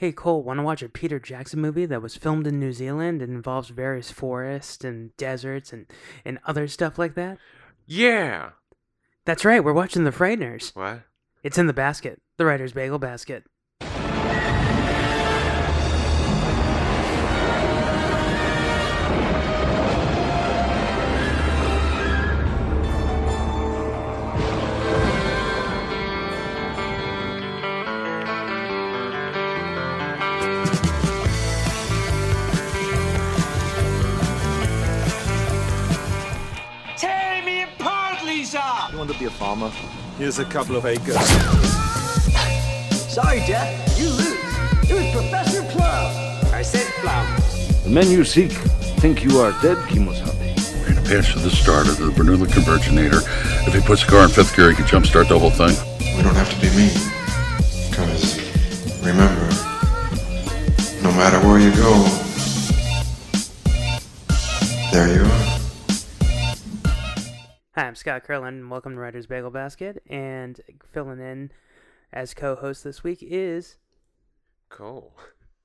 Hey Cole, want to watch a Peter Jackson movie that was filmed in New Zealand and involves various forests and deserts and, and other stuff like that? Yeah. That's right, we're watching The Frighteners. What? It's in the basket, the writer's bagel basket. Farmer? Here's a couple of acres. Sorry, Jeff, you lose. It was Professor Plum. I said Plum. The men you seek think you are dead, Kimosabe. We're gonna patch to the starter, the Bernoulli Converginator. If he puts the car in fifth gear, he can jumpstart the whole thing. We don't have to be mean. Because, remember, no matter where you go, there you are. Scott Curlin, welcome to Writer's Bagel Basket. And filling in as co host this week is. Cole.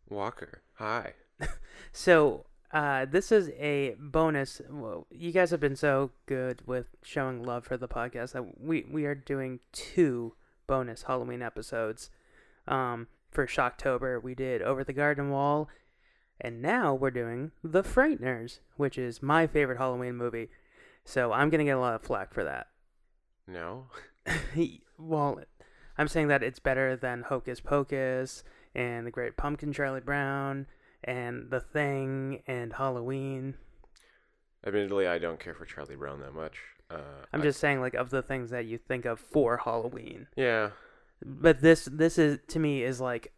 Walker. Hi. So, uh, this is a bonus. Well, you guys have been so good with showing love for the podcast that we, we are doing two bonus Halloween episodes. Um, for Shocktober, we did Over the Garden Wall, and now we're doing The Frighteners, which is my favorite Halloween movie. So I'm gonna get a lot of flack for that. No. well, I'm saying that it's better than Hocus Pocus and The Great Pumpkin Charlie Brown and The Thing and Halloween. Admittedly, I don't care for Charlie Brown that much. Uh, I'm I- just saying like of the things that you think of for Halloween. Yeah. But this this is to me is like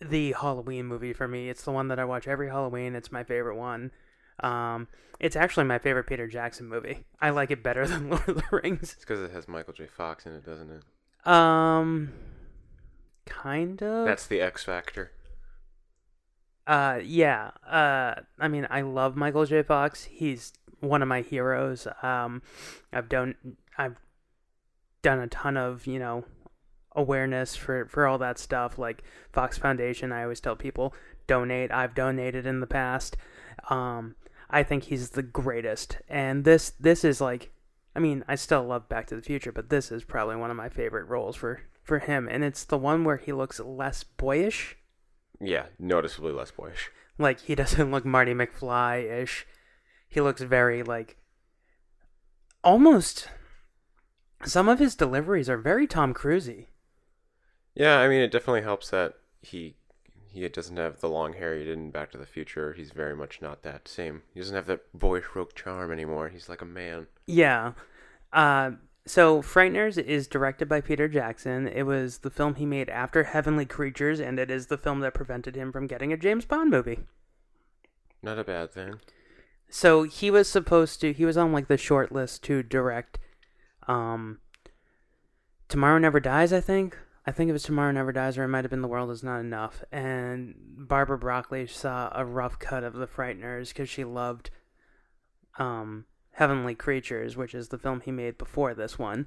the Halloween movie for me. It's the one that I watch every Halloween. It's my favorite one. Um, it's actually my favorite Peter Jackson movie. I like it better than Lord of the Rings. It's because it has Michael J. Fox in it, doesn't it? Um, kind of. That's the X Factor. Uh, yeah. Uh, I mean, I love Michael J. Fox. He's one of my heroes. Um, I've done, I've done a ton of, you know, awareness for for all that stuff. Like Fox Foundation, I always tell people donate. I've donated in the past. Um, I think he's the greatest, and this this is like, I mean, I still love Back to the Future, but this is probably one of my favorite roles for for him, and it's the one where he looks less boyish. Yeah, noticeably less boyish. Like he doesn't look Marty McFly ish. He looks very like almost some of his deliveries are very Tom Cruisey. Yeah, I mean, it definitely helps that he he doesn't have the long hair he did in Back to the Future. He's very much not that same. He doesn't have that boyish rogue charm anymore. He's like a man. Yeah. Uh so Frighteners is directed by Peter Jackson. It was the film he made after Heavenly Creatures and it is the film that prevented him from getting a James Bond movie. Not a bad thing. So he was supposed to he was on like the short list to direct um Tomorrow Never Dies, I think. I think it was Tomorrow Never Dies or it might have been The World Is Not Enough. And Barbara Broccoli saw a rough cut of The Frighteners because she loved um Heavenly Creatures, which is the film he made before this one,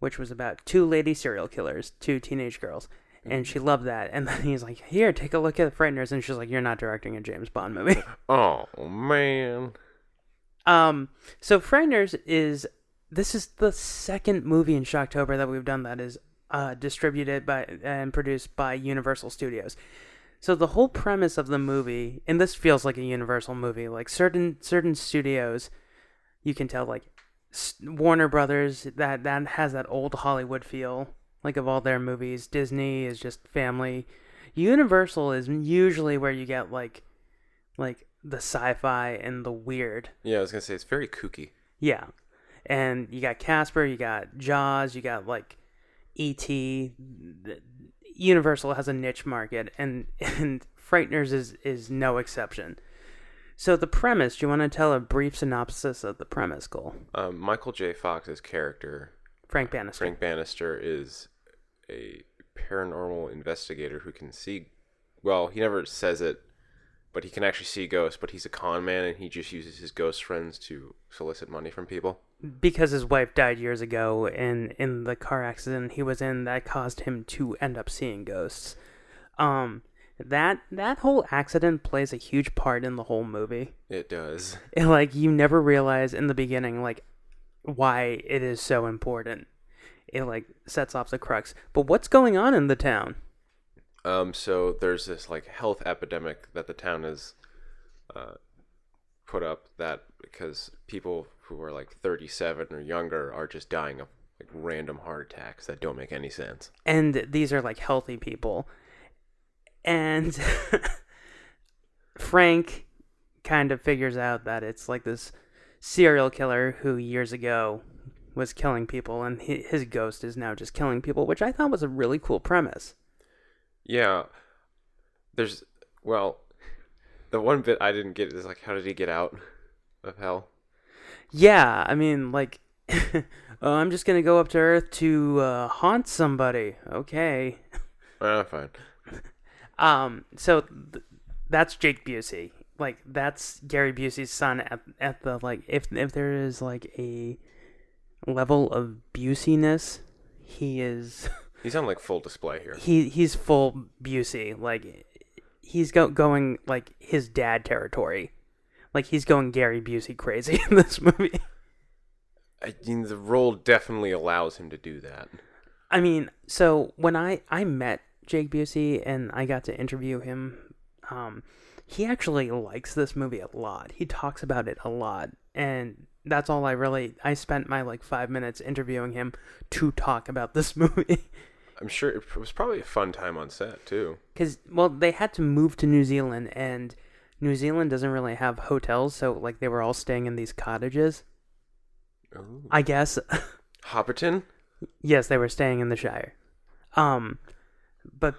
which was about two lady serial killers, two teenage girls. And she loved that. And then he's like, Here, take a look at The Frighteners. And she's like, You're not directing a James Bond movie. Oh man. Um, so Frighteners is this is the second movie in Shocktober that we've done that is uh, distributed by and produced by Universal Studios. So the whole premise of the movie, and this feels like a Universal movie, like certain certain studios, you can tell like Warner Brothers that that has that old Hollywood feel, like of all their movies. Disney is just family. Universal is usually where you get like like the sci-fi and the weird. Yeah, I was gonna say it's very kooky. Yeah. And you got Casper, you got Jaws, you got like E.T. Universal has a niche market and and Frighteners is is no exception. So the premise, do you want to tell a brief synopsis of the premise, Cole? Um, Michael J. Fox's character, Frank Bannister. Frank Bannister, is a paranormal investigator who can see. Well, he never says it, but he can actually see ghosts. But he's a con man, and he just uses his ghost friends to solicit money from people. Because his wife died years ago in in the car accident he was in that caused him to end up seeing ghosts. Um, that that whole accident plays a huge part in the whole movie. It does. And, like you never realize in the beginning like why it is so important. It like sets off the crux. But what's going on in the town? Um, so there's this like health epidemic that the town has uh, put up that because people who are like 37 or younger are just dying of like random heart attacks that don't make any sense. and these are like healthy people and frank kind of figures out that it's like this serial killer who years ago was killing people and his ghost is now just killing people which i thought was a really cool premise Yeah, there's well, the one bit I didn't get is like how did he get out of hell? Yeah i mean like oh, i'm just gonna go up to earth to uh, haunt somebody okay Ah, fine. Um, so th- that's Jake Busey. Like that's Gary Busey's son at at the like if if there is like a level of Buseyness, he is He's on like full display here. he he's full Busey. Like he's go, going like his dad territory. Like he's going Gary Busey crazy in this movie. I mean, the role definitely allows him to do that. I mean, so when I I met Jake Busey and I got to interview him, um, he actually likes this movie a lot. He talks about it a lot, and that's all I really. I spent my like five minutes interviewing him to talk about this movie. I'm sure it was probably a fun time on set too. Because well, they had to move to New Zealand, and New Zealand doesn't really have hotels, so like they were all staying in these cottages. Ooh. I guess. Hobbiton? Yes, they were staying in the Shire. Um, but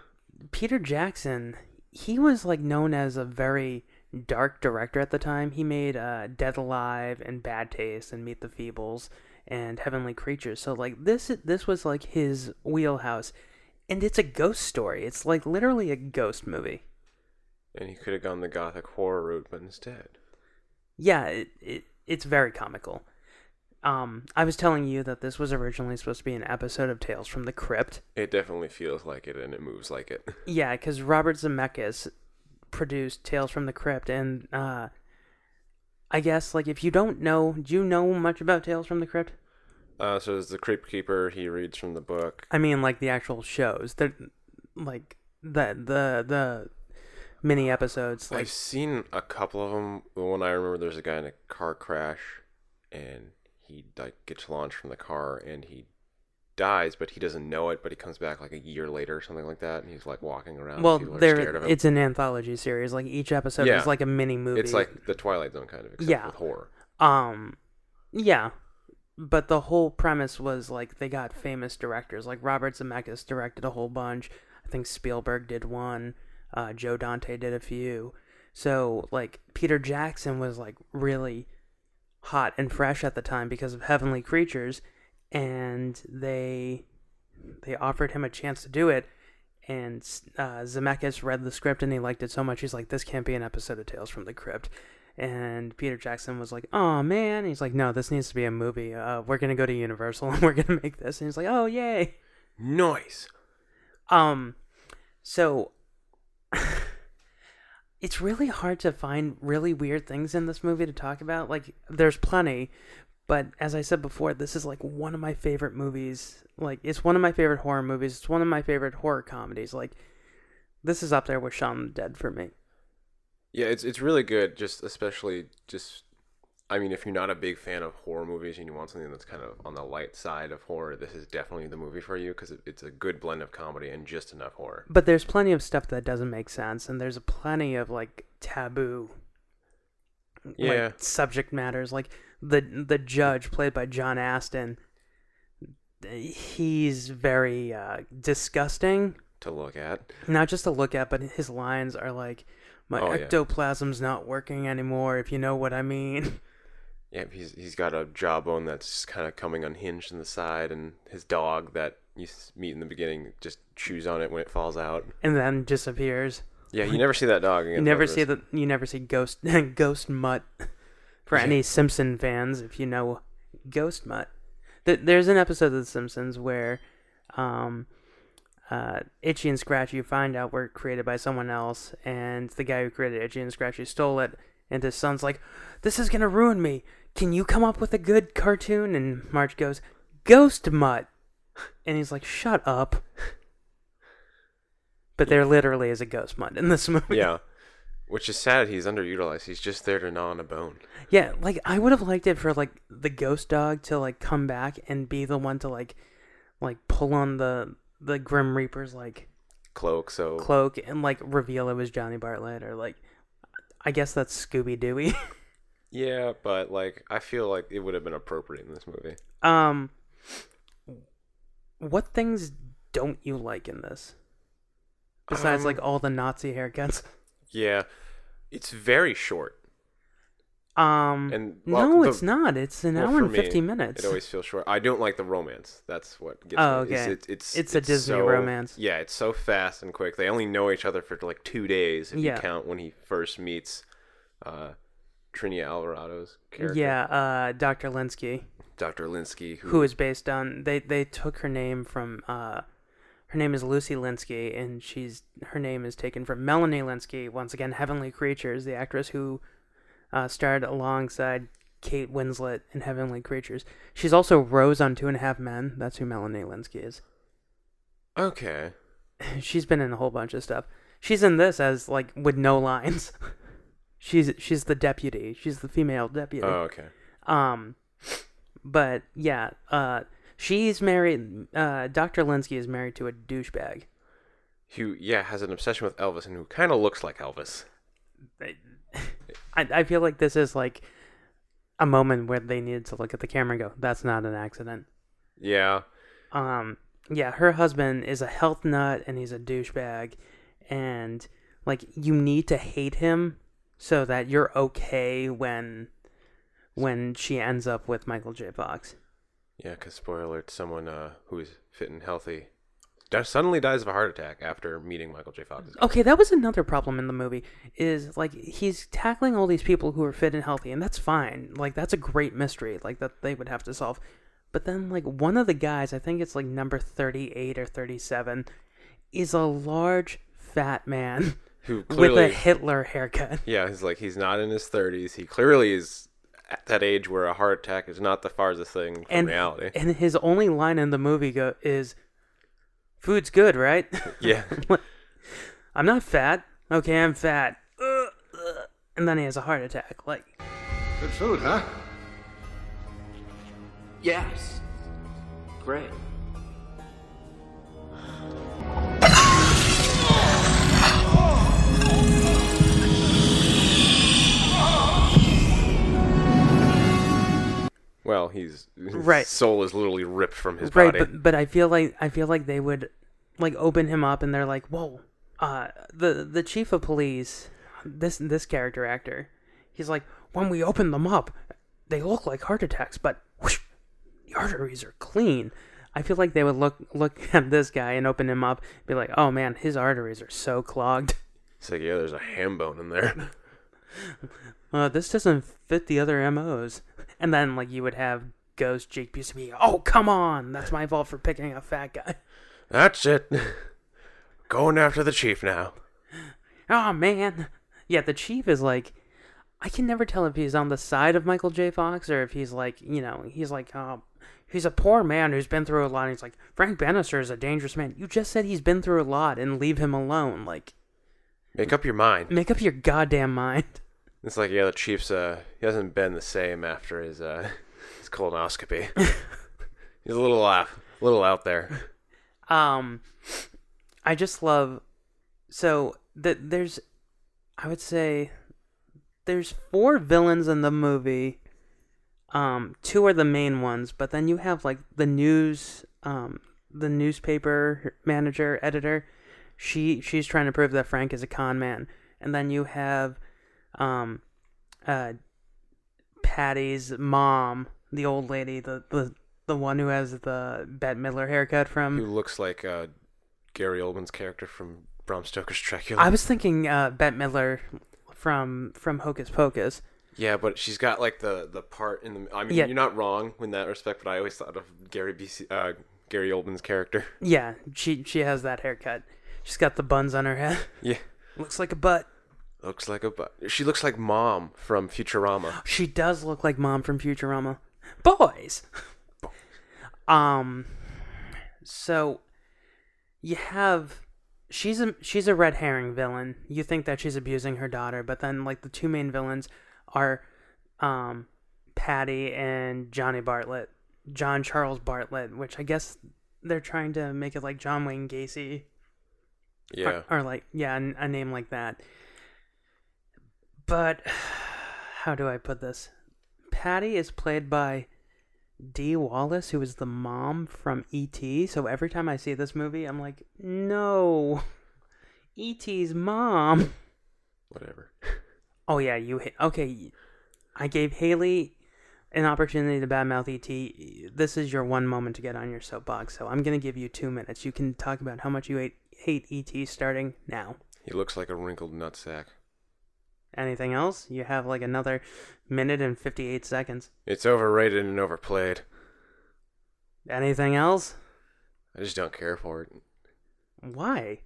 Peter Jackson, he was like known as a very dark director at the time. He made uh, Dead Alive and Bad Taste and Meet the Feebles and Heavenly Creatures. So like this, this was like his wheelhouse, and it's a ghost story. It's like literally a ghost movie. And he could have gone the gothic horror route, but instead. Yeah, it, it it's very comical. Um, I was telling you that this was originally supposed to be an episode of Tales from the Crypt. It definitely feels like it and it moves like it. Yeah, because Robert Zemeckis produced Tales from the Crypt, and uh, I guess like if you don't know, do you know much about Tales from the Crypt? Uh, so there's the Crypt Keeper. He reads from the book. I mean, like the actual shows, the like the the the mini episodes. Like I've seen a couple of them. The one I remember, there's a guy in a car crash, and he like gets launched from the car, and he dies, but he doesn't know it. But he comes back like a year later or something like that, and he's like walking around. well, people are scared of there it's an anthology series. Like each episode Yeah. is like a mini movie. It's like the Twilight Zone kind of, except Yeah. with horror. Um, yeah, but the whole premise was like they got famous directors. Like Robert Zemeckis directed a whole bunch. I think Spielberg did one. Uh, Joe Dante did a few. So like Peter Jackson was like really hot and fresh at the time because of Heavenly Creatures, and they they offered him a chance to do it. And uh, Zemeckis read the script and he liked it so much he's like, "This can't be an episode of Tales from the Crypt." And Peter Jackson was like, "Oh man," he's like, "No, this needs to be a movie. Uh, we're gonna go to Universal and we're gonna make this." And he's like, "Oh yay!" Noise. Um, so it's really hard to find really weird things in this movie to talk about. Like, there's plenty, but as I said before, this is like one of my favorite movies. Like, it's one of my favorite horror movies. It's one of my favorite horror comedies. Like, this is up there with Shaun the Dead for me. Yeah, it's it's really good. Just especially just, I mean, if you're not a big fan of horror movies and you want something that's kind of on the light side of horror, this is definitely the movie for you because it, it's a good blend of comedy and just enough horror. But there's plenty of stuff that doesn't make sense, and there's plenty of like taboo, Yeah. like, subject matters. Like the the judge played by John Astin, he's very uh, disgusting. To look at, Not just to look at, but his lines are like, "My Oh, yeah. ectoplasm's not working anymore." If you know what I mean. yeah, he's he's got a jawbone that's kind of coming unhinged in the side, and his dog that you meet in the beginning just chews on it when it falls out. and then disappears. Yeah, you never see that dog again. You never see the you never see ghost ghost mutt for any Simpson fans if you know ghost mutt. Th- There's an episode of The Simpsons where um uh, Itchy and Scratchy, find out were created by someone else, and the guy who created Itchy and Scratchy stole it. And his son's like, "This is gonna ruin me. Can you come up with a good cartoon?" And Marge goes, "Ghost Mutt," and he's like, "Shut up." But there literally is a ghost mutt in this movie. Yeah. Which is sad. He's underutilized. He's just there to gnaw on a bone. Yeah, like I would have liked it for like the ghost dog to like come back and be the one to like like pull on the the Grim Reaper's like Cloak. So cloak and like reveal it was Johnny Bartlett or like I guess that's Scooby Dooey. yeah, but like I feel like it would have been appropriate in this movie. um what things don't you like in this? Besides Um, like all the Nazi haircuts. Yeah, it's very short. Um And well, no, the- it's not. It's an well, hour and me, 50 minutes. It always feels short. I don't like the romance. That's what gets Oh, me. It's, okay. it, it's It's a Disney so- romance. Yeah, it's so fast and quick. They only know each other for like two days if Yeah. you count when he first meets uh, Trini Alvarado's character, Yeah, uh Dr. Lynskey. Dr. Lynskey, who, who is based on they they took her name from uh her name is Lucy Lynskey and she's her name is taken from Melanie Lynskey once again Heavenly Creatures the actress who uh, starred alongside Kate Winslet in Heavenly Creatures she's also Rose on Two and a Half Men that's who Melanie Lynskey is okay. she's been in a whole bunch of stuff she's in this as like with no lines she's she's the deputy she's the female deputy Oh, okay. um, but yeah, uh, she's married. Uh, Dr. Lynskey is married to a douchebag. Who, yeah, has an obsession with Elvis and who kind of looks like Elvis. I, I feel like this is like a moment where they needed to look at the camera and go, "That's not an accident." Yeah, Um, yeah, her husband is a health nut and he's a douchebag, and like you need to hate him so that you're okay when when she ends up with Michael J. Fox. yeah. Because spoiler alert, someone uh, who is fit and healthy suddenly dies of a heart attack after meeting Michael J. Fox. Okay, that was another problem in the movie. Is like he's tackling all these people who are fit and healthy, and that's fine. Like that's a great mystery, like that they would have to solve. But then, like one of the guys, I think it's like number thirty-eight or thirty-seven, is a large fat man Who with a Hitler haircut. yeah, he's like he's not in his thirties. He clearly is at that age where a heart attack is not the farthest thing from And reality. and his only line in the movie go is, "Food's good, right?" yeah, I'm not fat. Okay, I'm fat. Ugh, ugh. And then he has a heart attack. Like, Good food, huh? Yes. Great. Well, he's his Right. soul is literally ripped from his right body. but but i feel like i feel like they would like open him up and they're like whoa uh the the chief of police this this character actor he's like when we open them up they look like heart attacks but whoosh, the arteries are clean i feel like they would look look at this guy and open him up be like oh man his arteries are so clogged It's like yeah, there's a ham bone in there. uh, this doesn't fit the other MOs. And then, like, you would have Ghost Jake Busey, oh, come on, that's my fault for picking a fat guy. That's it. Going after the chief now. Oh, man. Yeah, the chief is like, I can never tell if he's on the side of Michael J. Fox or if he's like, you know, he's like, oh, he's a poor man who's been through a lot. And he's like, Frank Bannister is a dangerous man. You just said he's been through a lot and leave him alone. Like, Make up your mind. make up your goddamn mind. It's like yeah, the chief's uh he hasn't been the same after his uh his colonoscopy. He's a little off, a little out there. um i just love so that there's i would say there's four villains in the movie um two are the main ones but then you have like the news um the newspaper manager editor she she's trying to prove that frank is a con man and then you have um uh patty's mom the old lady the the the one who has the Bette Midler haircut from Who looks like uh Gary Oldman's character from Bram Stoker's Dracula. I was thinking uh, Bette Midler from from Hocus Pocus. Yeah, but she's got like the the part in the. I mean, Yeah. you're not wrong in that respect. But I always thought of Gary Busey, uh, Gary Oldman's character. Yeah, she she has that haircut. She's got the buns on her head. Yeah. Looks like a butt. Looks like a butt. She looks like mom from Futurama. She does look like mom from Futurama. Boys. um so you have she's a she's a red herring villain. You think that she's abusing her daughter, but then like the two main villains are um Patty and Johnny Bartlett. John Charles Bartlett, which I guess they're trying to make it like John Wayne Gacy Yeah. or, or like yeah a name like that but how do i put this? Patty is played by dee wallace who is the mom from et so every time i see this movie i'm like no. Et's mom. Whatever. oh yeah you hit. okay. I gave haley an opportunity to badmouth et this is your one moment to get on your soapbox so i'm gonna give you two minutes. You can talk about how much you hate, hate et starting now. He looks like a wrinkled nutsack. Anything else? You have like another minute and 58 seconds. It's overrated and overplayed. Anything else? I just don't care for it Why?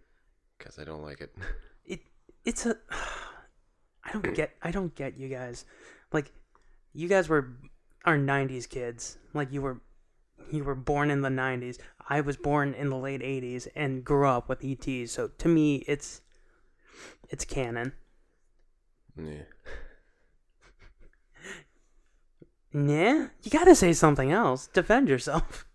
because I don't like it. It it's a I don't get I don't get you guys. Like you guys were our 90s kids. Like you were you were born in the 90s. I was born in the late 80s and grew up with ETs. So to me it's it's canon. Yeah. Nah, you got to say something else. Defend yourself.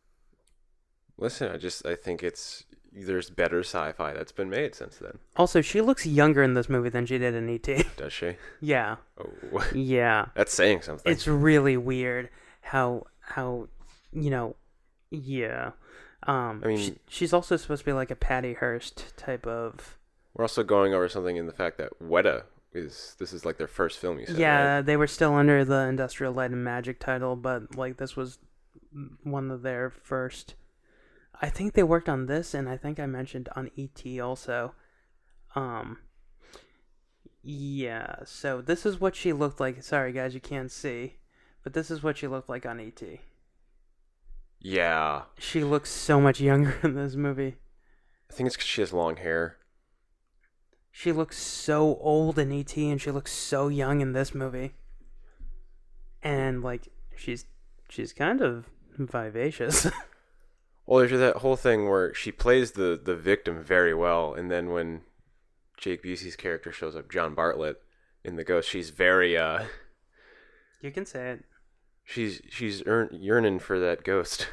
Listen, I just I think it's there's better sci-fi that's been made since then. Also, she looks younger in this movie than she did in ET. Does she? yeah. Oh, Yeah. that's saying something. it's really weird how how you know yeah um I mean- sh- she's also supposed to be like a patty hearst type of We're also going over something in the fact that Weta is this is like their first film. You said, yeah right? they were still under the industrial light and magic title but like this was one of their first i think they worked on this and i think i mentioned on et also um yeah so this is what she looked like sorry guys you can't see but this is what she looked like on E et Yeah, She looks so much younger in this movie. I think it's because she has long hair. She looks so old in ET and she looks so young in this movie. And like she's she's kind of vivacious. Well, there's that whole thing where she plays the the victim very well, and then when Jake Busey's character shows up, John Bartlett in the Ghost, she's very uh, you can say it. she's she's earn, yearning for that ghost.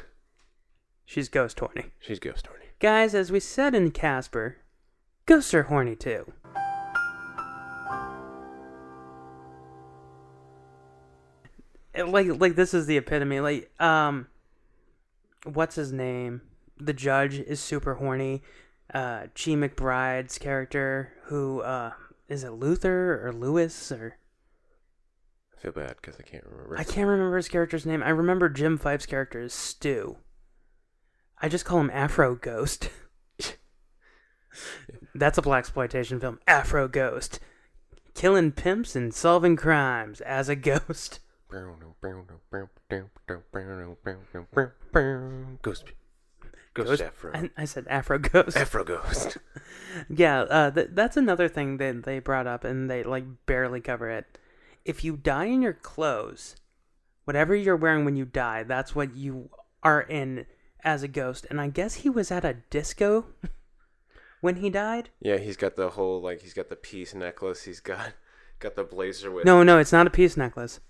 She's ghost horny. She's ghost horny. Guys, as we said in Casper, ghosts are horny too. Like like this is the epitome. Like um what's his name? The judge is super horny. Uh Chi McBride's character who uh is it Luther or Lewis or I feel bad because I can't remember. I can't remember his character's name. I remember Jim Fyfe's character is Stu. I just call him Afro Ghost. That's a black exploitation film. Afro Ghost, killing pimps and solving crimes as a ghost. Ghost. Ghost Afro. I, I said Afro Ghost. Afro Ghost. yeah, uh, th- that's another thing that they brought up, and they like barely cover it. If you die in your clothes, whatever you're wearing when you die, that's what you are in as a ghost. And I guess he was at a disco when he died. Yeah, he's got the whole like he's got the peace necklace. He's got got the blazer with. No, no, it's not a peace necklace.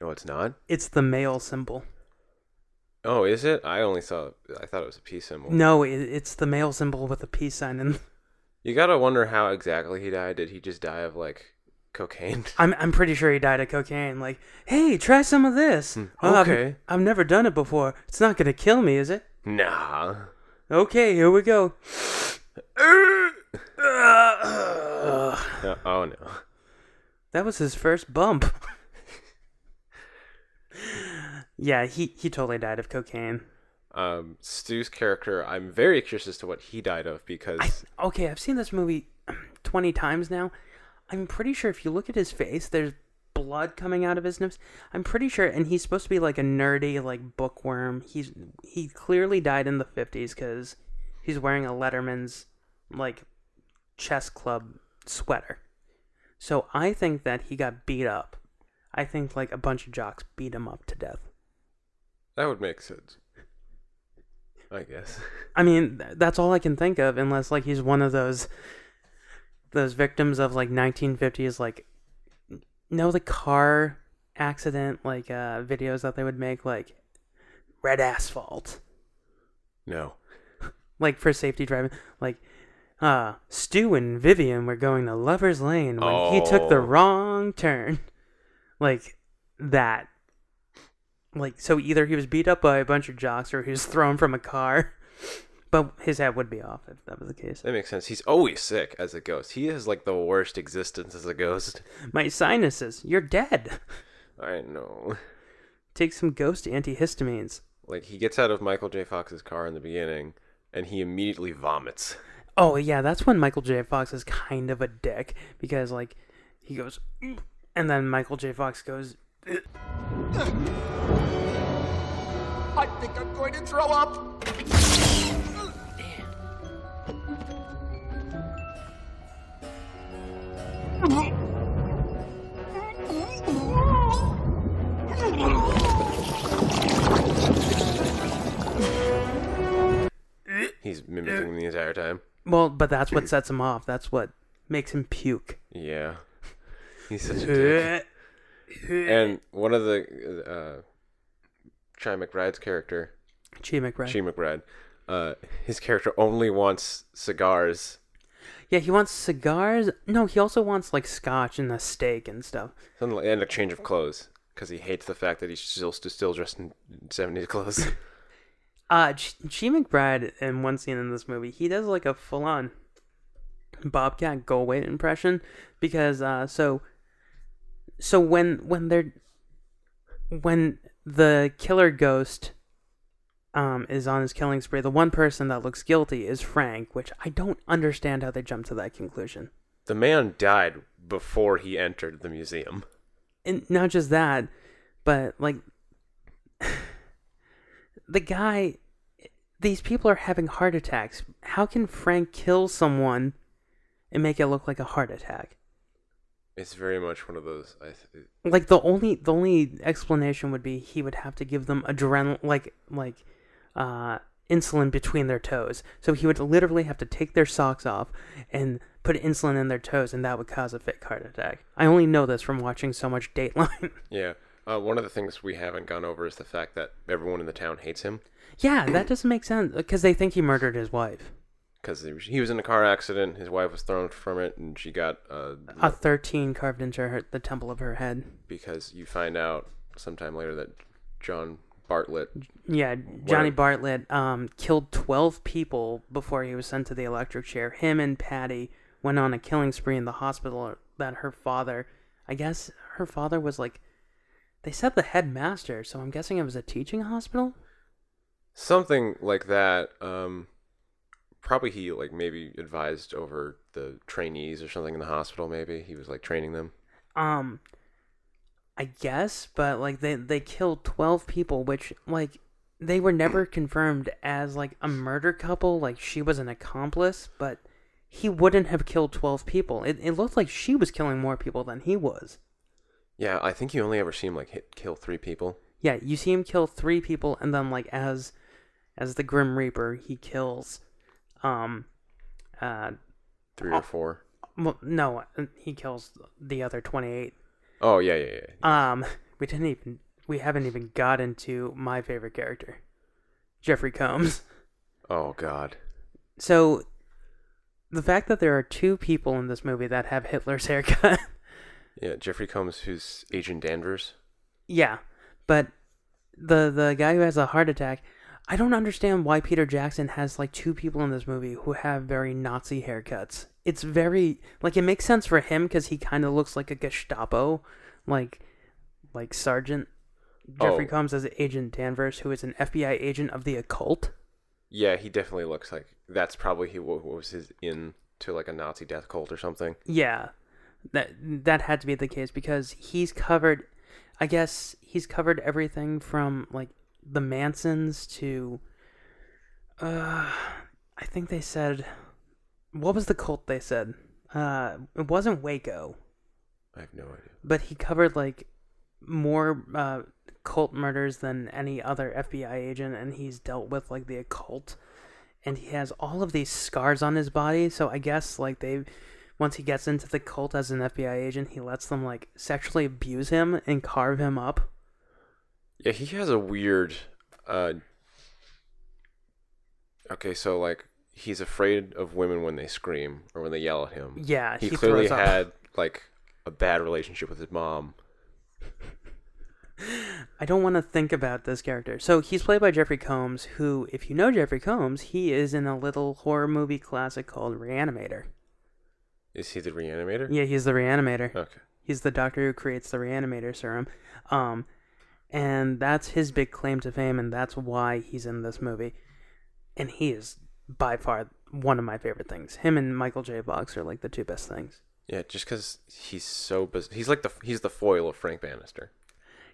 oh, it's not. It's the male symbol. Oh, is it? I only saw. I thought it was a peace symbol. No, it, it's the male symbol with a peace sign. And You gotta wonder how exactly he died. Did he just die of like cocaine? I'm I'm pretty sure he died of cocaine. Like, hey, try some of this. Hmm, "Oh, I've- okay. I've never done it before. It's not gonna kill me, is it? nah. Okay, here we go. Uh, oh no. That was his first bump. yeah, he, he totally died of cocaine. Um, Stu's character. I'm very curious as to what he died of because I, okay, I've seen this movie 20 times now. I'm pretty sure if you look at his face, there's blood coming out of his nose. I'm pretty sure, and he's supposed to be like a nerdy like bookworm. He's he clearly died in the 50s because he's wearing a Letterman's like chess club sweater. So I think that he got beat up. I think like a bunch of jocks beat him up to death. That would make sense. I guess. I mean, that's all I can think of, unless like he's one of those those victims of like 1950s like know the car accident like uh videos that they would make like red asphalt No. like for safety driving like uh stu and vivian were going to lovers lane when he took the Oh. wrong turn like that like so either he was beat up by a bunch of jocks or he was thrown from a car but his head would be off if that was the case That makes sense. He's always sick as a ghost. He has like the worst existence as a ghost. my sinuses you're dead I know. take some ghost antihistamines Like he gets out of Michael J. Fox's car in the beginning and he immediately vomits. Oh yeah, that's when Michael J. Fox is kind of a dick because like he goes, and then Michael J. Fox goes, I think I'm going to throw up. He's well, but that's what sets him off. That's what makes him puke. Yeah. He's such a dick. And one of the uh Chi McBride's character, Chi McBride. Chi McBride, uh his character only wants cigars. Yeah, he wants cigars. No, he also wants like scotch and a steak and stuff. Something like, and a change of clothes because he hates the fact that he's still still dressed in 70s clothes. Uh, Ch- Chi McBride in one scene in this movie, he does like a full-on Bobcat Goldthwait impression because uh, so so when when they're when the killer ghost um is on his killing spree, the one person that looks guilty is Frank, which I don't understand how they jumped to that conclusion. the man died before he entered the museum. and not just that, but like the guy, these people are having heart attacks. How can Frank kill someone and make it look like a heart attack? It's very much one of those. I th- Like the only the only explanation would be he would have to give them adrenaline, like like uh, insulin between their toes. So he would literally have to take their socks off and put insulin in their toes, and that would cause a fake heart attack. I only know this from watching so much Dateline. yeah. Uh, one of the things we haven't gone over is the fact that everyone in the town hates him Yeah, that doesn't make sense because they think he murdered his wife. because he was in a car accident. His wife was thrown from it, and she got uh, A thirteen carved into her the temple of her head. because you find out sometime later that John Bartlett. Yeah, Johnny Where- Bartlett um, killed twelve people before he was sent to the electric chair. Him and Patty went on a killing spree in the hospital that her father, I guess her father was like, they said the headmaster, so I'm guessing it was a teaching hospital. something like that. Um, probably he like maybe advised over the trainees or something in the hospital. Maybe he was like training them. Um, I guess, but like they they killed twelve people, which like they were never confirmed as like a murder couple. Like she was an accomplice, but he wouldn't have killed twelve people. It it looked like she was killing more people than he was. Yeah, I think you only ever see him like hit kill three people. Yeah, you see him kill three people, and then like as as the Grim Reaper, he kills, um, uh, Three or four. well, no, he kills the other twenty eight. Oh yeah, yeah, yeah. Um, we didn't even we haven't even got into my favorite character, Jeffrey Combs. Oh god. So, the fact that there are two people in this movie that have Hitler's haircut, Yeah, Jeffrey Combs, who's Agent Danvers. yeah, but the the guy who has a heart attack, I don't understand why Peter Jackson has like two people in this movie who have very Nazi haircuts. It's very like it makes sense for him because he kind of looks like a Gestapo, like like Sergeant. Jeffrey Oh. Combs as Agent Danvers, who is an FBI agent of the occult. Yeah, he definitely looks like that's probably he what was his in to like a Nazi death cult or something. Yeah, That that had to be the case because he's covered. I guess he's covered everything from like the Mansons to. Uh, I think they said. What was the cult they said? Uh, it wasn't Waco, I have no idea. but he covered like more uh, cult murders than any other FBI agent, and he's dealt with like the occult, and he has all of these scars on his body. So I guess like they, once he gets into the cult as an FBI agent, he lets them like sexually abuse him and carve him up. Yeah, he has a weird. Uh, okay, so like he's afraid of women when they scream or when they yell at him. Yeah, he, he clearly had like a bad relationship with his mom. I don't want to think about this character. So he's played by Jeffrey Combs, who, if you know Jeffrey Combs, he is in a little horror movie classic called Reanimator. Is he the reanimator? Yeah, he's the Reanimator. Okay. He's the doctor who creates the Reanimator serum. Um, and that's his big claim to fame, and that's why he's in this movie. And he is by far one of my favorite things. Him and Michael J. Fox are like the two best things. Yeah, just because he's so biz- he's like the he's the foil of Frank Bannister.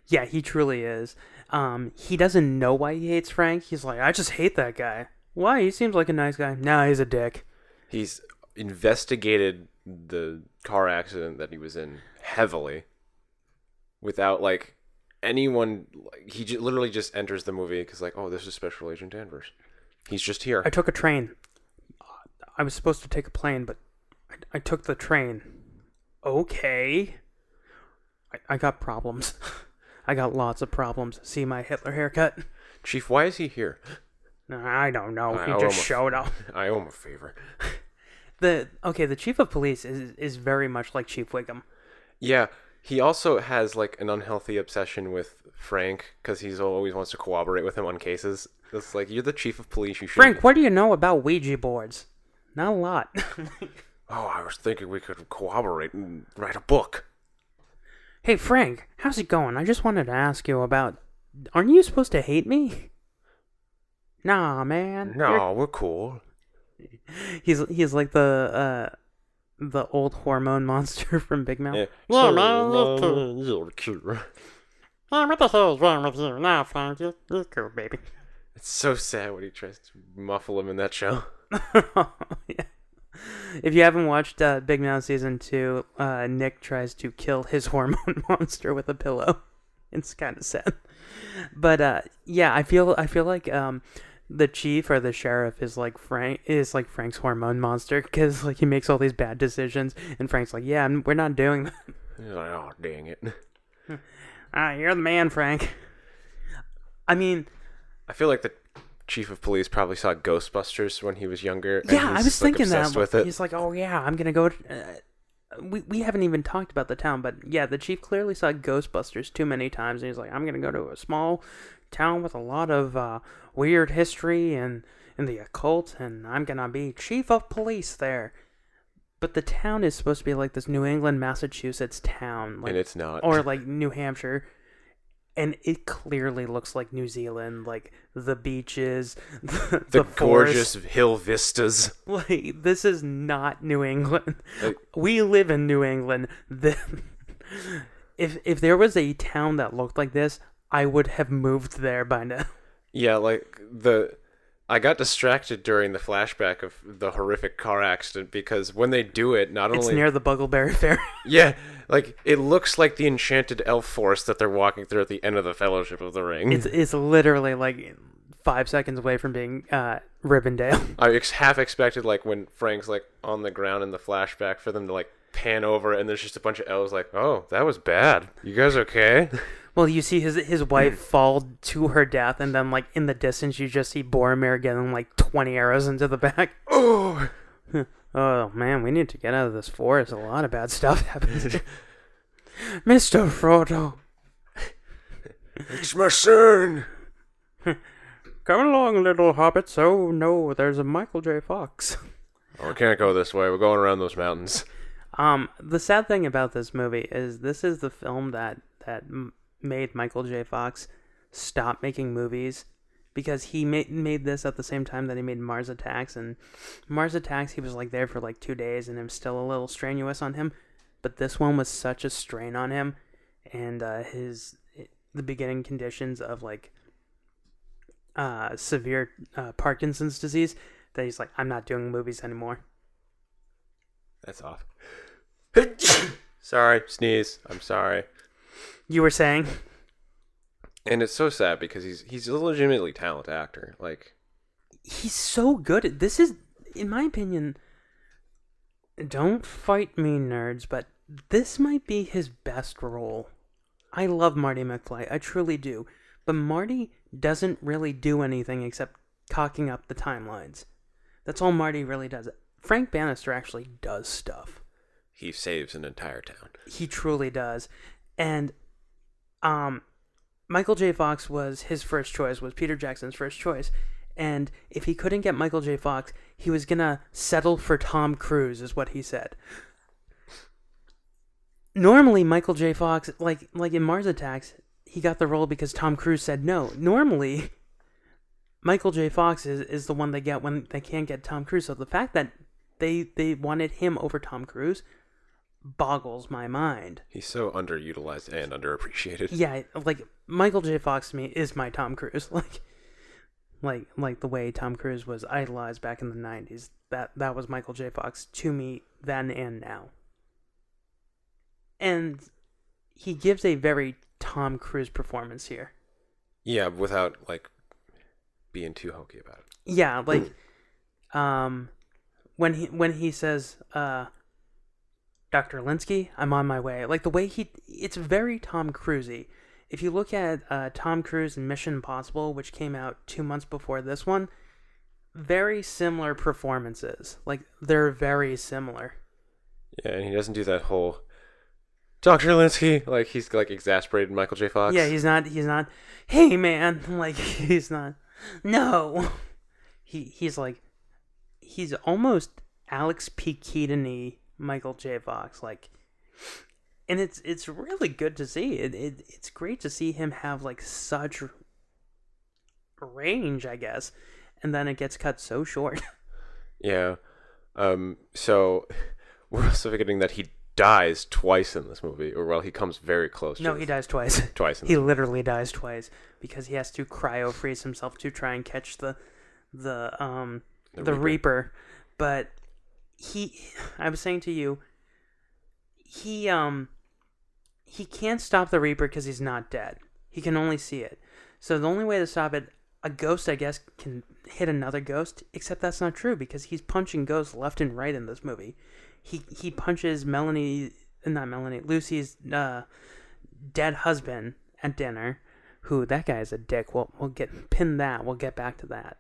Yeah, he truly is. Um, he doesn't know why he hates Frank. He's like, I just hate that guy. Why? He seems like a nice guy. Nah, he's a dick. He's investigated the car accident that he was in heavily without like anyone like he j- literally just enters the movie because like oh this is special agent danvers he's just here I took a train. I was supposed to take a plane, but I, I took the train. Okay. I, I got problems. I got lots of problems. See my Hitler haircut? chief why is he here I don't know. I He just showed up. i owe him a favor The okay, the chief of police is is very much like Chief Wiggum. yeah he also has like an unhealthy obsession with frank because he's always wants to cooperate with him on cases it's like you're the chief of police you should Frank, what do you know about Ouija boards? Not a lot. oh i was thinking we could cooperate and write a book hey, Frank, how's it going? I just wanted to ask you about. Aren't you supposed to hate me? Nah, man. no You're- we're cool He's he's like the uh the old hormone monster from Big Mouth. yeah, Yeah, man, that's cool. you're cute Hey, what the hell is wrong with you now, Frank? You're, you're cool, baby. It's so sad when he tries to muffle him in that show. yeah. If you haven't watched uh, Big Mouth season two, uh, Nick tries to kill his hormone monster with a pillow. It's kind of sad, but uh, yeah, I feel I feel like um, the chief or the sheriff is like Frank is like Frank's hormone monster because like he makes all these bad decisions, and Frank's like, yeah, we're not doing that. He's like, oh, dang it. Ah, you're the man, Frank. I mean, I feel like the chief of police probably saw Ghostbusters when he was younger. yeah, I was like, thinking that. with it. He's like, oh yeah, I'm gonna go. Uh, we we haven't even talked about the town, but yeah, the chief clearly saw Ghostbusters too many times, and he's like, I'm gonna go to a small town with a lot of uh, weird history and and the occult, and I'm gonna be chief of police there. But the town is supposed to be like this New England, Massachusetts town, like and it's not. or like New Hampshire. And it clearly looks like New Zealand, like the beaches, the, the, forest. gorgeous hill vistas. Like this is not New England. Like- we live in New England. The, if if there was a town that looked like this, I would have moved there by now. Yeah, like the. I got distracted during the flashback of the horrific car accident because when they do it, not It's only near the Bucklebury Fair. yeah, like it looks like the enchanted elf forest that they're walking through at the end of the Fellowship of the Ring. it's it's literally like five seconds away from being uh, Rivendell. I ex- half expected like when Frank's like on the ground in the flashback for them to like pan over and there's just a bunch of elves like, oh, that was bad. You guys okay? Well, you see his his wife fall to her death, and then like in the distance, you just see Boromir getting like twenty arrows into the back. oh, Oh man, we need to get out of this forest. A lot of bad stuff happens. Mister Frodo, it's my son. come along, little hobbits. Oh no, there's a Michael J. Fox. Oh, we can't go this way. We're going around those mountains. Um, the sad thing about this movie is this is the film that that made Michael J. Fox stop making movies because he made made this at the same time that he made Mars Attacks, and Mars Attacks he was like there for like two days, and was still a little strenuous on him. but this one was such a strain on him, and uh, his the beginning conditions of like uh, severe uh, Parkinson's disease that he's like, I'm not doing movies anymore. That's off. sorry, sneeze. I'm sorry. You were saying, And it's so sad because he's he's a legitimately talented actor. Like he's so good at this. Is, in my opinion, don't fight me, nerds, but this might be his best role. I love Marty McFly, I truly do, but Marty doesn't really do anything except cocking up the timelines. That's all Marty really does. Frank Bannister actually does stuff. he saves an entire town. He truly does. And um Michael J. Fox was his first choice, was Peter Jackson's first choice. And if he couldn't get Michael J. Fox, he was gonna settle for Tom Cruise, is what he said. Normally Michael J. Fox like like in Mars Attacks, he got the role because Tom Cruise said no. Normally Michael J. Fox is, is the one they get when they can't get Tom Cruise. So the fact that they they wanted him over Tom Cruise boggles my mind. He's so underutilized and underappreciated. Yeah, like Michael J. Fox to me is my Tom Cruise. Like like like the way Tom Cruise was idolized back in the 90s. That that was Michael J. Fox to me then and now. And he gives a very Tom Cruise performance here. Yeah, without like being too hokey about it. Yeah, like um when he when he says uh Dr. Lynskey, I'm on my way. Like the way he it's very Tom Cruisey. If you look at uh Tom Cruise in Mission Impossible, which came out 2 months before this one, very similar performances. Like they're very similar. Yeah, and he doesn't do that whole Dr. Lynskey like he's like exasperated Michael J. Fox. Yeah, he's not he's not hey man, like he's not no. He he's like he's almost Alex P. Keaton Michael J. Fox, like and it's it's really good to see. It, it it's great to see him have like such range, I guess. And then it gets cut so short. Yeah. Um so we're also forgetting that he dies twice in this movie, or well, he comes very close. no, he dies twice. Twice in He literally dies twice because he has to cryo freeze himself to try and catch the the um The the, Reaper. Reaper. But he I was saying to you he um he can't stop the Reaper because he's not dead. He can only see it. So the only way to stop it a ghost I guess can hit another ghost, except that's not true because he's punching ghosts left and right in this movie. He he punches Melanie not Melanie, Lucy's uh dead husband at dinner, who that guy is a dick. We'll we'll get pin that. We'll get back to that.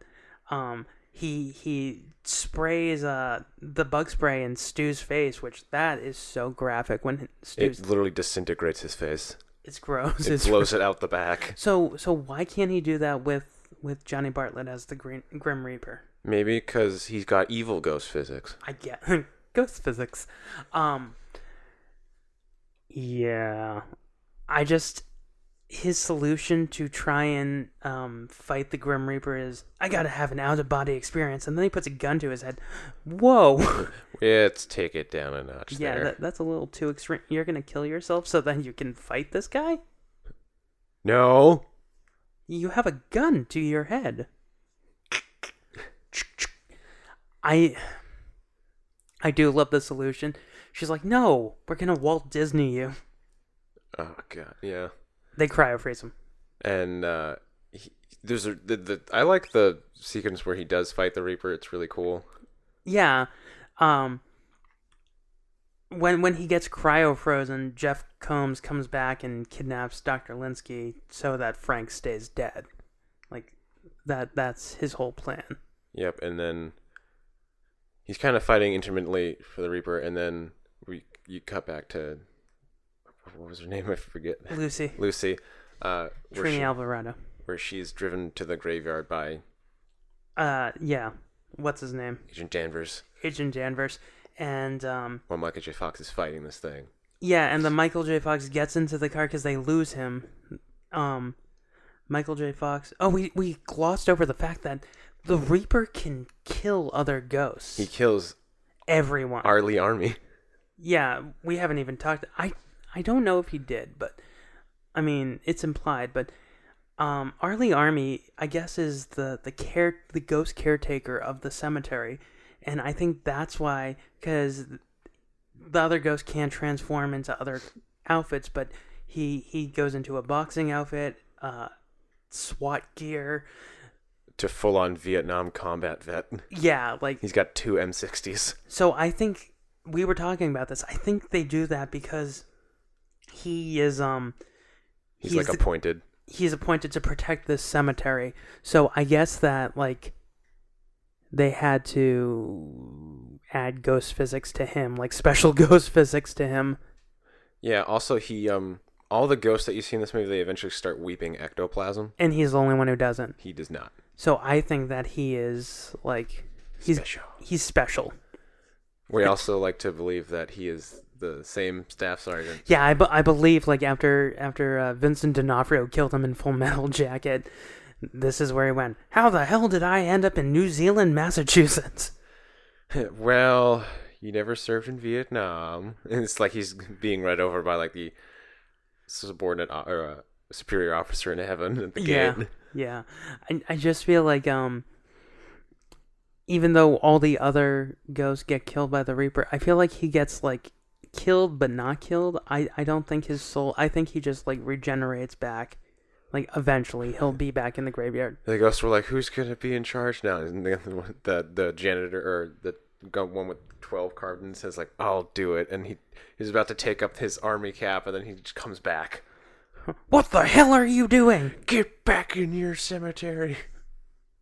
Um, he he sprays uh the bug spray in Stu's face, which that is so graphic. When Stu's, It literally disintegrates his face. it's gross. It it's blows it out the back. So so why can't he do that with with Johnny Bartlett as the Green Grim Reaper? Maybe because he's got evil ghost physics. I get ghost physics. Um Yeah. I just his solution to try and um, fight the Grim Reaper is I gotta have an out of body experience, and then he puts a gun to his head. Whoa, Let's take it down a notch yeah, there. that, that's a little too extreme. You're gonna kill yourself so then you can fight this guy? No. You have a gun to your head. I I do love the solution. She's like, "No, we're gonna Walt Disney you." Oh god, yeah. They cryo freeze him. And uh he, there's a the, the I like the sequence where he does fight the Reaper. It's really cool. Yeah. Um when when he gets cryo frozen, Jeff Combs comes back and kidnaps Dr. Lynskey so that Frank stays dead. Like that that's his whole plan. Yep, and then he's kind of fighting intermittently for the Reaper, and then we you cut back to what was her name? I forget. Lucy. Lucy. Uh, where, Trini she, Alvarado. where she's driven to the graveyard by Uh yeah. What's his name? Agent Danvers Agent Danvers. And um while Michael J. Fox is fighting this thing. Yeah, and the Michael J. Fox gets into the car because they lose him. Um, Michael J. Fox. Oh, we we glossed over the fact that the Reaper can kill other ghosts. He kills Everyone. R. Lee Ermey. yeah, we haven't even talked. I I don't know if he did, but I mean, it's implied. But um, R. Lee Ermey, I guess, is the the care the ghost caretaker of the cemetery, and I think that's why because the other ghost can transform into other outfits, but he he goes into a boxing outfit, uh, SWAT gear. To full on Vietnam combat vet. Yeah, like He's got two M60s. So I think we were talking about this. I think they do that because he is um He's, like the- appointed. he's appointed to protect this cemetery. So I guess that like they had to add ghost physics to him, like special ghost physics to him. Yeah, also he um all the ghosts that you see in this movie they eventually start weeping ectoplasm. And he's the only one who doesn't. He does not. So I think that he is like he's Special. he's special. We also like to believe that he is the same staff sergeant. Yeah, I, I believe like after after uh, Vincent D'Onofrio killed him in Full Metal Jacket, this is where he went. How the hell did I end up in New Zealand, Massachusetts? well, you never served in Vietnam. And it's like he's being read over by like the subordinate o- or uh, superior officer in heaven at the yeah, gate. yeah. I I just feel like um, even though all the other ghosts get killed by the Reaper, I feel like he gets like killed but not killed. I I don't think his soul. I think he just like regenerates back. Like eventually he'll be back in the graveyard. The ghosts were like, "Who's gonna be in charge now?" And the the, the janitor or the one with twelve cards says like, "I'll do it," and he he's about to take up his army cap, and then he just comes back. What the hell are you doing? Get back in your cemetery.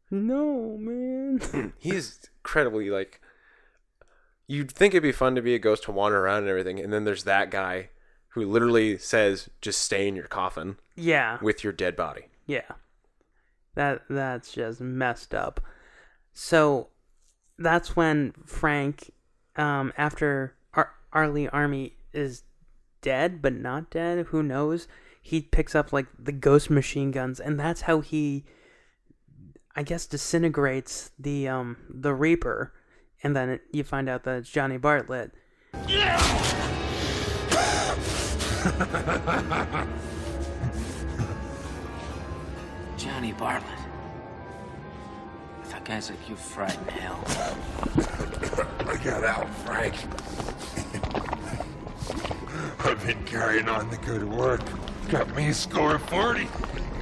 No, man. He is incredibly like. You'd think it'd be fun to be a ghost to wander around and everything, and then there's that guy who literally says, "Just stay in your coffin yeah. with your dead body." Yeah. That that's just messed up. So that's when Frank um after Ar- R. Lee Ermey is dead but not dead, who knows? He picks up like the ghost machine guns and that's how he I guess disintegrates the um the Reaper and then it, you find out that it's Johnny Bartlett. Johnny Bartlett. I thought guys like you frighten hell. I got out, Frank. I've been carrying on the good work. Got me a score of 40.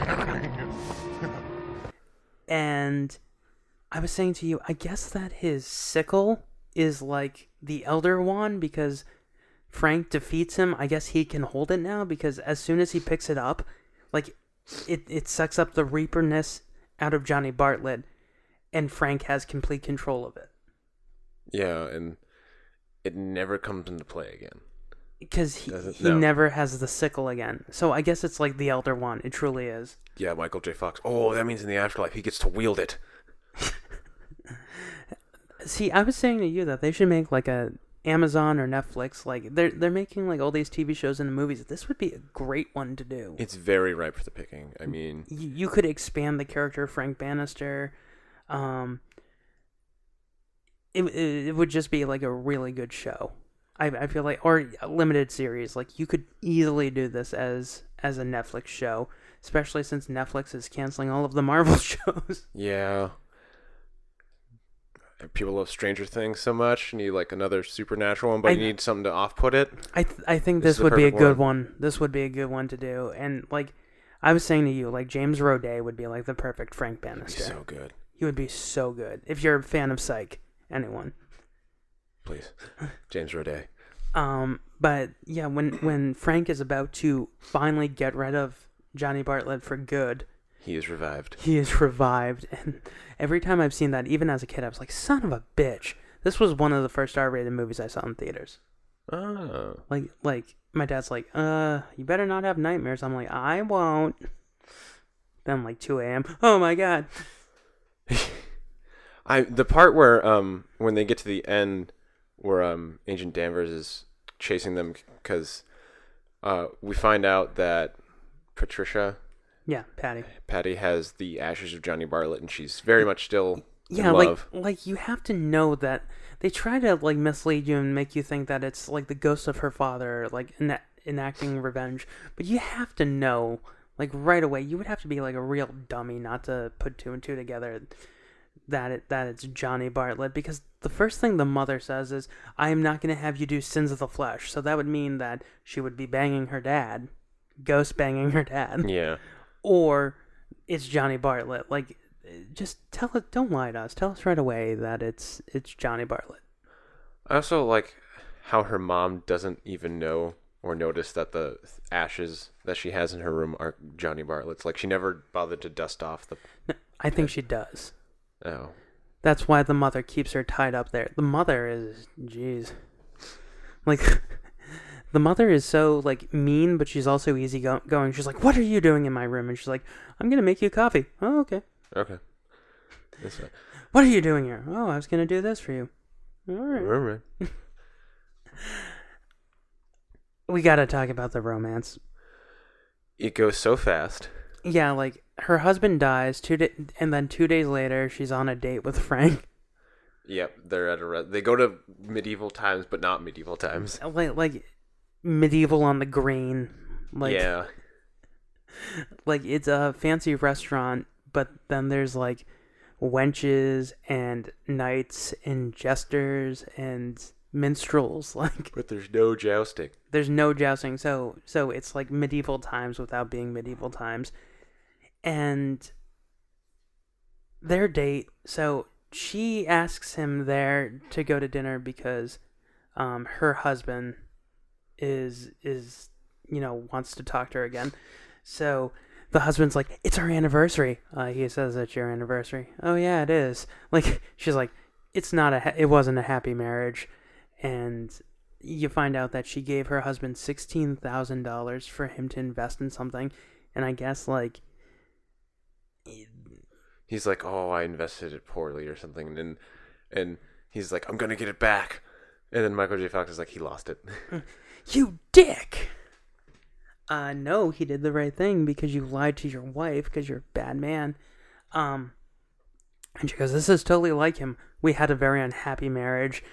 and I was saying to you, I guess that his sickle is like the Elder Wand because Frank defeats him. I guess he can hold it now because as soon as he picks it up, like it, it sucks up the Reaperness out of Johnny Bartlett, and Frank has complete control of it Yeah, and it never comes into play again. because he, he no. never has the sickle again. So I guess it's like the Elder Wand. It truly is. Yeah, Michael J. Fox. Oh, that means in the afterlife he gets to wield it. See, I was saying to you that they should make like a Amazon or Netflix. Like they're they're making like all these TV shows and movies. This would be a great one to do. It's very ripe for the picking. I mean, You, you could expand the character of Frank Bannister. Um, it, it it would just be like a really good show. I I feel like or a limited series. Like you could easily do this as as a Netflix show, especially since Netflix is canceling all of the Marvel shows. yeah. People love Stranger Things so much. You need like another supernatural one, but I- you need something to off put it. I th- I think This this, would be a good one. one. This would be a good one to do. And like I was saying to you, like James Roday would be like the perfect Frank Bannister. so good. He would be so good if you're a fan of Psych. Anyone. Please. James Roday. Um, but yeah, when when Frank is about to finally get rid of Johnny Bartlett for good, He is revived. he is revived. And every time I've seen that, even as a kid, I was like, "Son of a bitch!" This was one of the first R-rated movies I saw in theaters. Oh. Like, like my dad's like, "Uh, you better not have nightmares." I'm like, "I won't." Then like 2 a.m. Oh my god! I the part where um when they get to the end where um Agent Danvers is chasing them because uh we find out that Patricia Yeah, Patty. Patty has the ashes of Johnny Bartlett and she's very much still yeah, love. like like you have to know that they try to like mislead you and make you think that it's like the ghost of her father, like ena- enacting revenge. But you have to know, like right away, you would have to be like a real dummy not to put two and two together that it that it's Johnny Bartlett because the first thing the mother says is, "I am not going to have you do sins of the flesh." So that would mean that she would be banging her dad, ghost banging her dad Yeah. Or it's Johnny Bartlett. Like, just tell it. Don't lie to us. Tell us right away that it's it's Johnny Bartlett. I also like how her mom doesn't even know or notice that the ashes that she has in her room are Johnny Bartlett's. Like she never bothered to dust off the. I think she does. Oh, That's why the mother keeps her tied up there. The mother is, jeez, like. The mother is so like mean, but she's also easy go- going. She's like, "What are you doing in my room?" And she's like, "I'm gonna make you coffee." Oh, okay. okay. That's fine. What are you doing here? Oh, I was gonna do this for you. All right. All right. We gotta talk about the romance. It goes so fast. Yeah, like her husband dies two da- and then two days later she's on a date with Frank. Yep, they're at a. Re- they go to medieval times, but not medieval times. Uh, like like medieval on the green. Like yeah, like it's a fancy restaurant, but then there's like wenches and knights and jesters and minstrels. Like but there's no jousting. there's no jousting, so so it's like medieval times without being medieval times. And their date, so she asks him there to go to dinner because um her husband is is you know wants to talk to her again. So the husband's like, "It's our anniversary." Uh, he says it's your anniversary. Oh yeah, it is. Like she's like, "It's not a. Ha- it wasn't a happy marriage," and you find out that she gave her husband sixteen thousand dollars for him to invest in something, and I guess like He's like, "Oh, I invested it poorly or something," and and he's like, "I'm gonna get it back." And then Michael J. Fox is like, "He lost it." you dick. Uh, no, he did the right thing because you lied to your wife because you're a bad man. Um, and she goes, "This is totally like him. We had a very unhappy marriage.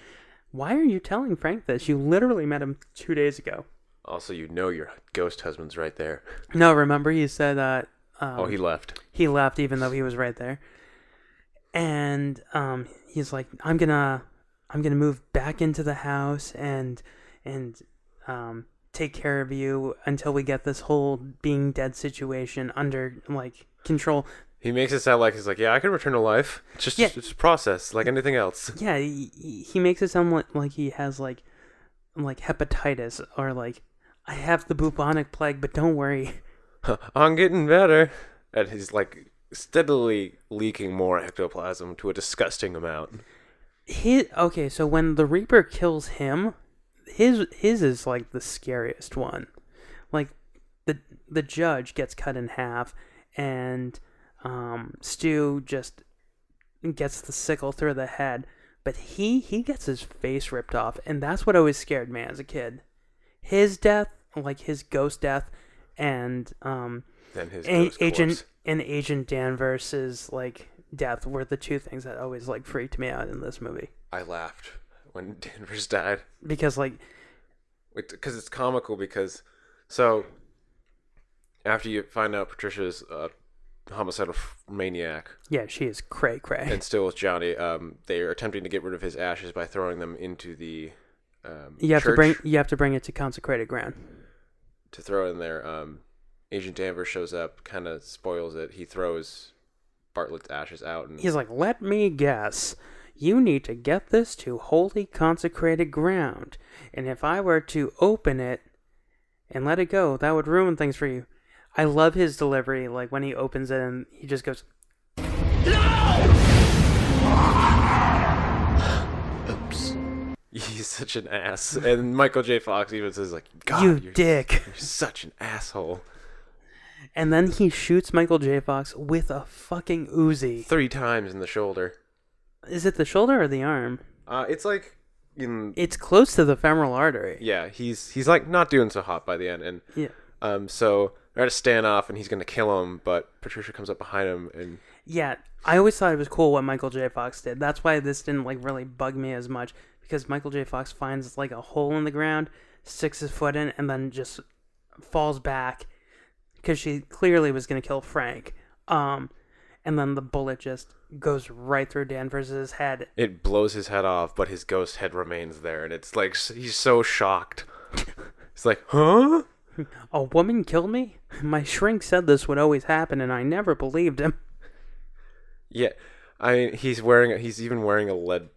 Why are you telling Frank this? You literally met him two days ago." also, you know your ghost husband's right there. No, remember he said that. Um, oh, he left. he left even though he was right there and um he's like i'm gonna i'm gonna move back into the house and and um take care of you until we get this whole being dead situation under like control He makes it sound like he's like, "Yeah, I can return to life. It's just, Yeah. it's a process like anything else." yeah he, he- he makes it sound like, like he has like like hepatitis or like i have the bubonic plague but don't worry I'm getting better. And he's like steadily leaking more ectoplasm to a disgusting amount. his okay so when the reaper kills him his his is like the scariest one. Like the the judge gets cut in half and um stu just gets the sickle through the head but he he gets his face ripped off and that's what always scared me as a kid. His death like his ghost death and um Then his a- agent corpse. and agent danvers's like death were the two things that always like freaked me out in this movie. I laughed when Danvers died. because like because it's comical because so after you find out Patricia's a homicidal maniac yeah she is cray cray and still with Johnny, um, they are attempting to get rid of his ashes by throwing them into the um, you have to bring you have to bring it to consecrated ground to throw in there. Um, Agent Danvers shows up, kind of spoils it. He throws Bartlett's ashes out, and he's like let me guess you need to get this to holy consecrated ground and if i were to open it and let it go that would ruin things for you i love his delivery like when he opens it and he just goes No! Oops. he's such an ass. And Michael J. Fox even says like, "God, you you're, dick you're such an asshole." and then he shoots michael j fox with a fucking uzi Three times in the shoulder. Is it the shoulder or the arm Uh, it's like in it's close to the femoral artery yeah, he's he's like not doing so hot by the end, and yeah um, so they're at a standoff, and he's gonna kill him, but Patricia comes up behind him, and Yeah, I always thought it was cool what Michael J. Fox did. That's why this didn't like really bug me as much because Michael J. Fox finds like a hole in the ground, sticks his foot in, and then just falls back because she clearly was gonna kill Frank. Um, and then the bullet just goes right through Danvers's head. It blows his head off, but his ghost head remains there, and it's like he's so shocked. It's like, huh? A woman killed me? My shrink said this would always happen, and I never believed him. Yeah, I mean, he's wearing. He's even wearing a lead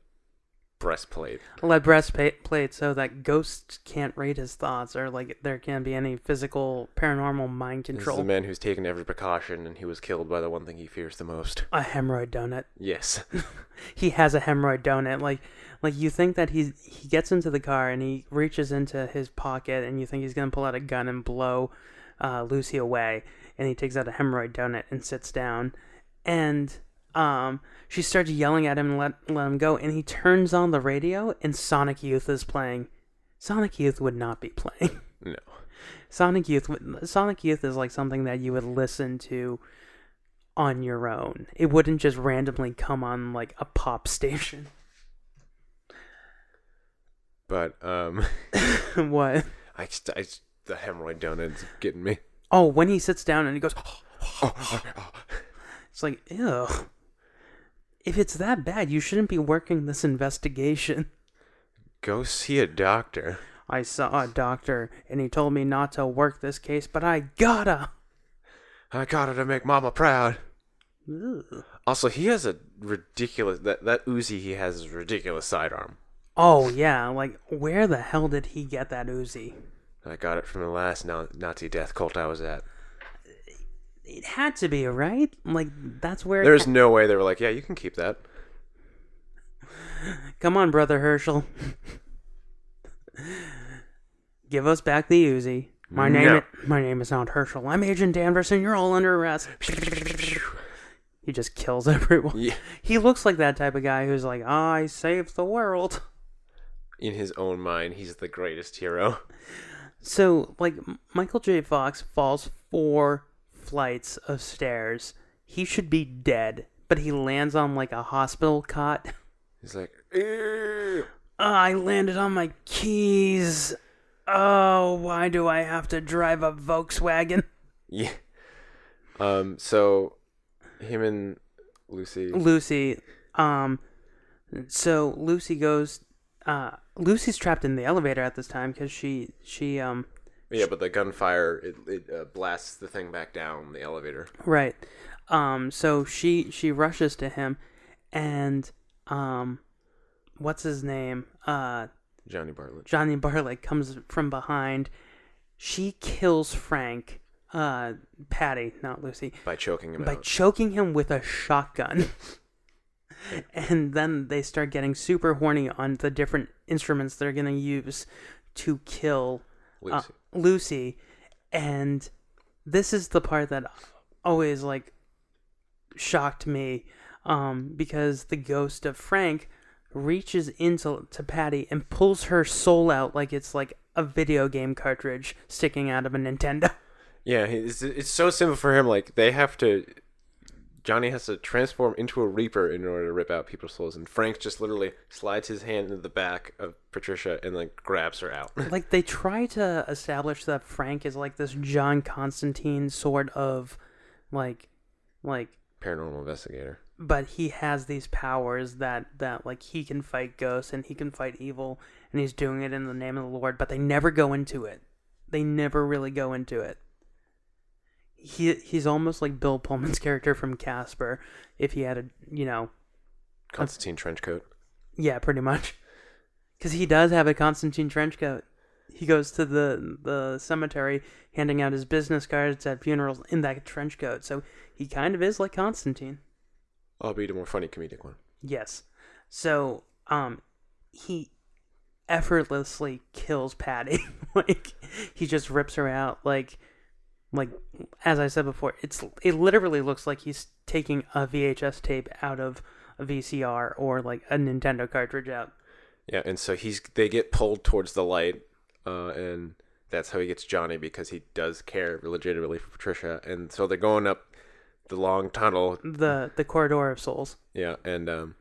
breastplate. lead breastplate so that ghosts can't read his thoughts or like there can't be any physical paranormal mind control. This is the man who's taken every precaution, and he was killed by the one thing he fears the most. a hemorrhoid donut. Yes. He has a hemorrhoid donut. Like like you think that he's he gets into the car and he reaches into his pocket and you think he's gonna pull out a gun and blow uh, Lucy away and he takes out a hemorrhoid donut and sits down and um she starts yelling at him and let let him go and he turns on the radio and Sonic Youth is playing. Sonic Youth would not be playing. no. Sonic Youth Sonic Youth is like something that you would listen to on your own. It wouldn't just randomly come on like a pop station. But um, what? I, just- I the hemorrhoid donut's getting me. Oh, when he sits down and he goes, it's like, ew. If it's that bad, you shouldn't be working this investigation. Go see a doctor. I saw a doctor and he told me not to work this case, but I gotta. I got it to make Mama proud. Ugh. Also, he has a ridiculous that that Uzi he has is ridiculous sidearm. Oh yeah, like where the hell did he get that Uzi? I got it from the last Nazi death cult I was at. It had to be right. Like that's where. There's no way they were like, yeah, you can keep that. Come on, brother Herschel. Give us back the Uzi. My name, No. my name is not Herschel. I'm Agent Danvers, and you're all under arrest. he just kills everyone. Yeah. He looks like that type of guy who's like, I saved the world. In his own mind, he's the greatest hero. So, like, Michael J. Fox falls four flights of stairs. He should be dead, but he lands on like a hospital cot. He's like, "Ew." Oh, I landed on my keys. Oh, why do I have to drive a Volkswagen? yeah. Um. So, him and Lucy. Lucy, um, so Lucy goes, uh, Lucy's trapped in the elevator at this time because she, she, um, Yeah, but the gunfire it, it uh, blasts the thing back down the elevator. right, um, so she, she rushes to him and, um, what's his name? Uh, Johnny Bartlett. Johnny Bartlett comes from behind. She kills Frank, uh, Patty, not Lucy, By choking him by out. choking him with a shotgun. and then they start getting super horny on the different instruments they're going to use to kill uh, Lucy. Lucy. And this is the part that always like shocked me um, because the ghost of Frank reaches into to Patty and pulls her soul out like it's like a video game cartridge sticking out of a Nintendo. Yeah, it's, it's so simple for him. Like they have to. Johnny has to transform into a reaper in order to rip out people's souls, and Frank just literally slides his hand into the back of Patricia and like grabs her out. like they try to establish that Frank is like this John Constantine sort of like like Paranormal investigator. but he has these powers that that like he can fight ghosts and he can fight evil and he's doing it in the name of the Lord but they never go into it. They never really go into it. He he's almost like Bill Pullman's character from Casper if he had a, you know, Constantine trenchcoat. yeah, pretty much. Cuz he does have a Constantine trench coat. He goes to the the cemetery handing out his business cards at funerals in that trench coat. So he kind of is like Constantine. Albeit a more funny comedic one. Yes. So, um, he effortlessly kills Patty. like he just rips her out. Like, like as I said before, it's it literally looks like he's taking a VHS tape out of a VCR or like a Nintendo cartridge out. Yeah, and so he's they get pulled towards the light, uh, and that's how he gets Johnny because he does care legitimately for Patricia, and so they're going up the long tunnel. the the corridor of souls Yeah, and um,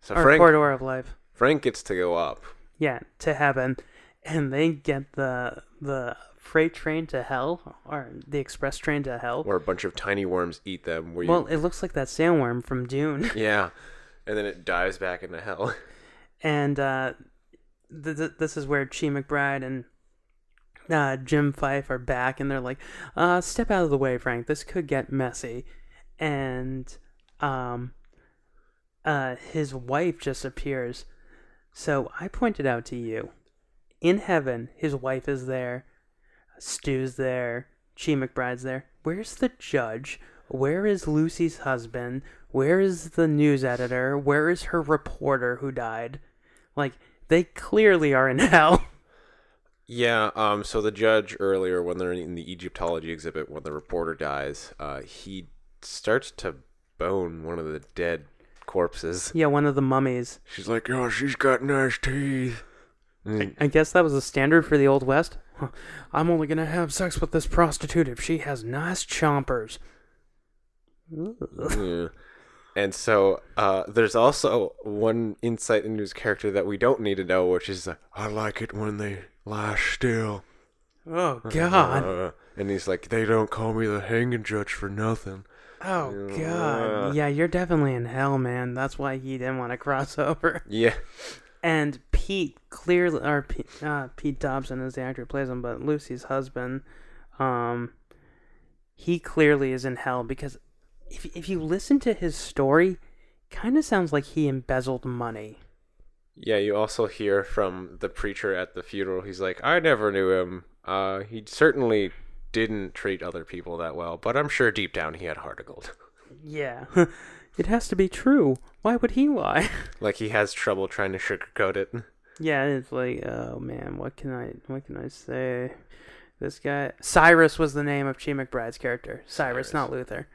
so or Frank corridor of life. Frank gets to go up. Yeah, to heaven, and they get the the freight train to hell or the express train to hell. where a bunch of tiny worms eat them. Where you, Well, it looks like that sandworm from Dune. yeah, and then it dives back into hell. and uh, th- th- this is where Chi McBride and uh, Jim Fyfe are back, and they're like, uh, "Step out of the way, Frank. This could get messy." And um, uh, his wife just appears. So I pointed out to you, in heaven, his wife is there, Stu's there, Chi McBride's there. Where's the judge? Where is Lucy's husband? Where is the news editor? Where is her reporter who died? Like, they clearly are in hell. Yeah, um, so the judge earlier, when they're in the Egyptology exhibit, when the reporter dies, uh, he starts to bone one of the dead corpses. yeah, one of the mummies. She's like, oh, she's got nice teeth. I guess that was a standard for the Old West. I'm only gonna have sex with this prostitute if she has nice chompers. Yeah. And so uh, there's also one insight into his character that we don't need to know, which is like, I like it when they lie still. Oh God! Uh, and he's like, they don't call me the hanging judge for nothing. Oh God! Yeah, you're definitely in hell, man. That's why he didn't want to cross over. Yeah. And Pete clearly, or Pete, uh, Pete Dobson is the actor who plays him, but Lucy's husband, um, he clearly is in hell because if if you listen to his story, kind of sounds like he embezzled money. Yeah, you also hear from the preacher at the funeral. He's like, I never knew him. Uh, he certainly didn't treat other people that well, but I'm sure deep down he had heart of gold. Yeah, it has to be true. Why would he lie? like he has trouble trying to sugarcoat it. Yeah, it's like, oh man, what can I, what can I say? This guy, Cyrus was the name of Chi McBride's character. Cyrus, Cyrus. not Luther.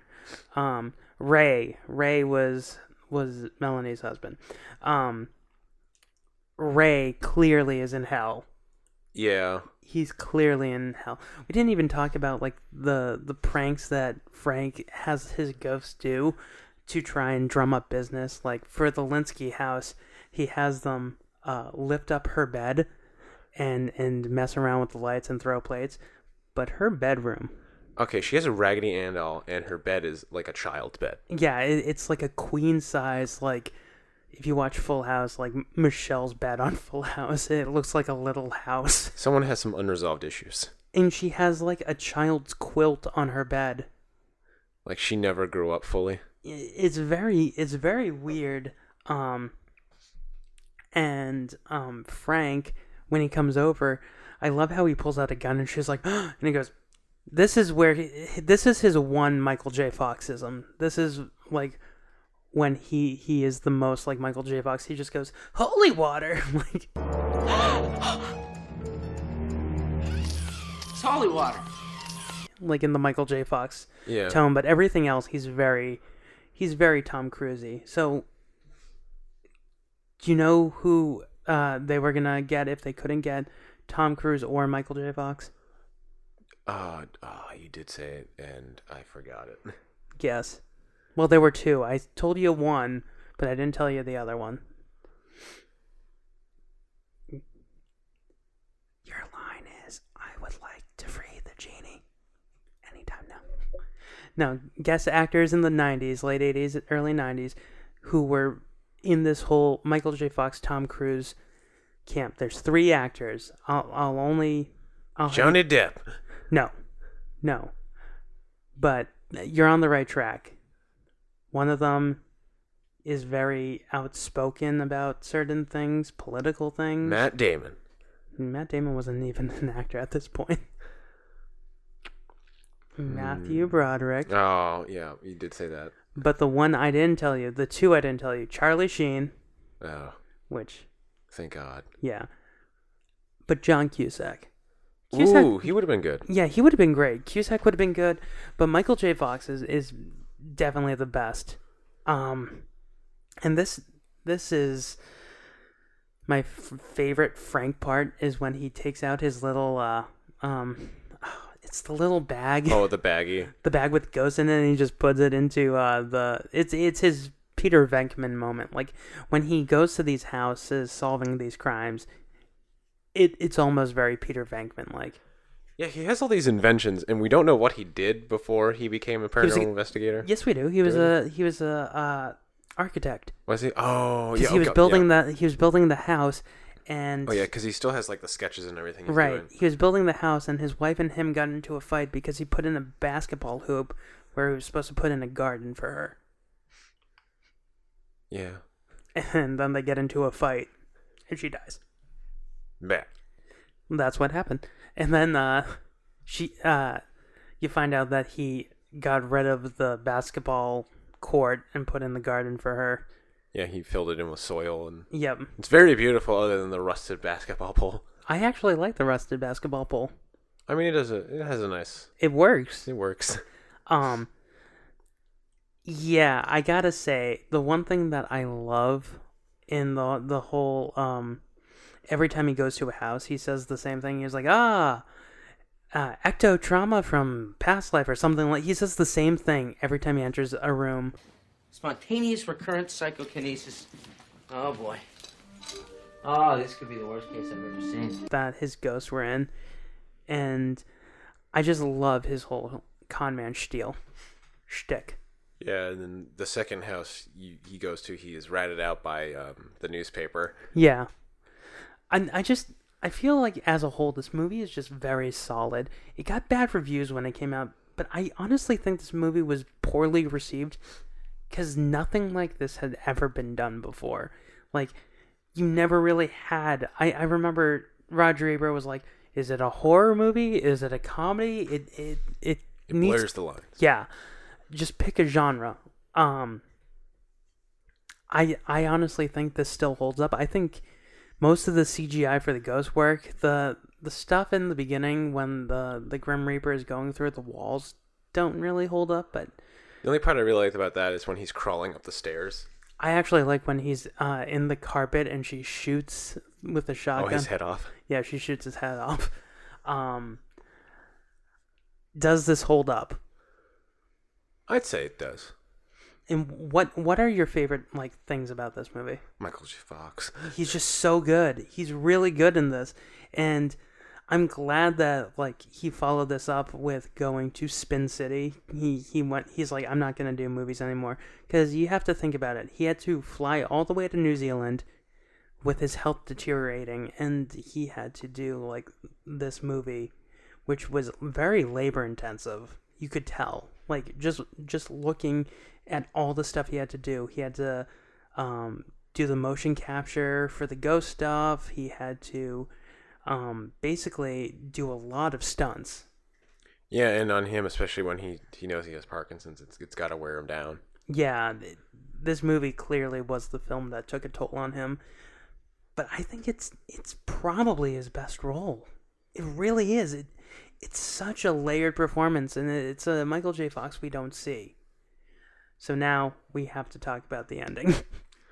Um, Ray, Ray was was Melanie's husband. Um, Ray clearly is in hell. Yeah. He's clearly in hell. We didn't even talk about like the the pranks that Frank has his ghosts do to try and drum up business. Like for the Lynskey house, he has them uh, lift up her bed and and mess around with the lights and throw plates. But her bedroom, Okay, she has a Raggedy Ann doll, and her bed is like a child's bed. yeah, it, it's like a queen size. Like if you watch Full House, like Michelle's bed on Full House, it looks like a little house. Someone has some unresolved issues. And she has like a child's quilt on her bed. Like she never grew up fully. it's very it's very weird um and um frank when he comes over i love how he pulls out a gun and she's like and he goes this is where he, this is his one michael j. Foxism. This is like when he he is the most like michael j. Fox. He just goes holy water. Like It's holy water. like in the michael j. Fox Yeah. tone but everything else he's very he's very tom cruisey. So do you know who uh, they were gonna get if they couldn't get tom cruise or michael j. Fox? Uh, ah, you did say it, and I forgot it. guess well there were two. I told you one but i didn't tell you the other one. Your line is i would like to free the genie. Anytime now. No guest actors in the 90s late 80s early 90s who were in this whole michael j fox tom cruise camp there's three actors i'll, I'll only I'll Johnny Depp. no no but you're on the right track one of them is very outspoken about certain things political things Matt Damon. Matt Damon wasn't even an actor at this point. Matthew hmm. Broderick. Oh, yeah, you did say that. But the one I didn't tell you, the two I didn't tell you, Charlie Sheen, Oh, which, thank God. yeah. But John Cusack. Cusack Ooh, he would have been good. yeah, he would have been great. Cusack would have been good, but Michael J. Fox is, is definitely the best. Um, and this this is my f- favorite Frank part is when he takes out his little uh um It's the little bag. Oh, the baggie. the bag with ghosts in it, and he just puts it into uh, the. It's it's his Peter Venkman moment. Like when he goes to these houses solving these crimes, it it's almost very Peter Venkman like. Yeah, he has all these inventions, and we don't know what he did before he became a paranormal a- investigator. Yes, we do. He was a he was a uh, architect. Was he? Oh, yeah. he oh, was building yeah. the he was building the house, and Oh yeah, because he still has like the sketches and everything. Right, Doing. he was building the house, and his wife and him got into a fight because he put in a basketball hoop where he was supposed to put in a garden for her, Yeah. and then they get into a fight, and she dies. Bad. That's what happened. And then uh she uh you find out that he got rid of the basketball court and put in the garden for her. Yeah, he filled it in with soil, and Yep. it's very beautiful. Other than the rusted basketball pole. I actually like the rusted basketball pole. I mean, it does a it has a nice. It works. It works. Um Yeah, I gotta say, the one thing that I love in the the whole um every time he goes to a house he says the same thing. He's like, ah uh, ecto trauma from past life or something like he says the same thing every time he enters a room. Spontaneous recurrent psychokinesis. Oh boy. Oh, this could be the worst case I've ever seen. that his ghosts were in, and I just love his whole con man spiel, shtick. Yeah, and then the second house he, he goes to, he is ratted out by um, the newspaper. Yeah, I I just I feel like as a whole this movie is just very solid. It got bad reviews when it came out, but I honestly think this movie was poorly received because nothing like this had ever been done before. Like you never really had. I I remember Roger Ebert was like, "Is it a horror movie? Is it a comedy? It it it, It needs blurs the lines. yeah just pick a genre um i i honestly think this still holds up i think most of the cgi for the ghost work the the stuff in the beginning when the the grim reaper is going through the walls don't really hold up but The only part I really liked about that is when he's crawling up the stairs. i actually like when he's uh in the carpet and she shoots with a shotgun. Oh, his head off. yeah she shoots his head off um does this hold up I'd say it does. And what what are your favorite like things about this movie? Michael J. Fox. He's just so good. He's really good in this. And I'm glad that like he followed this up with going to Spin City. He he went he's like I'm not to do movies anymore cuz you have to think about it. He had to fly all the way to New Zealand with his health deteriorating and he had to do like this movie which was very labor intensive. You could tell. Like just just looking at all the stuff he had to do. He had to um, do the motion capture for the ghost stuff. He had to um, basically do a lot of stunts. Yeah, and on him, especially when he he knows he has Parkinson's, it's it's got to wear him down. Yeah, th- this movie clearly was the film that took a toll on him. But I think it's it's probably his best role. It really is. It it's such a layered performance, and it's a Michael J. Fox we don't see. So now we have to talk about the ending.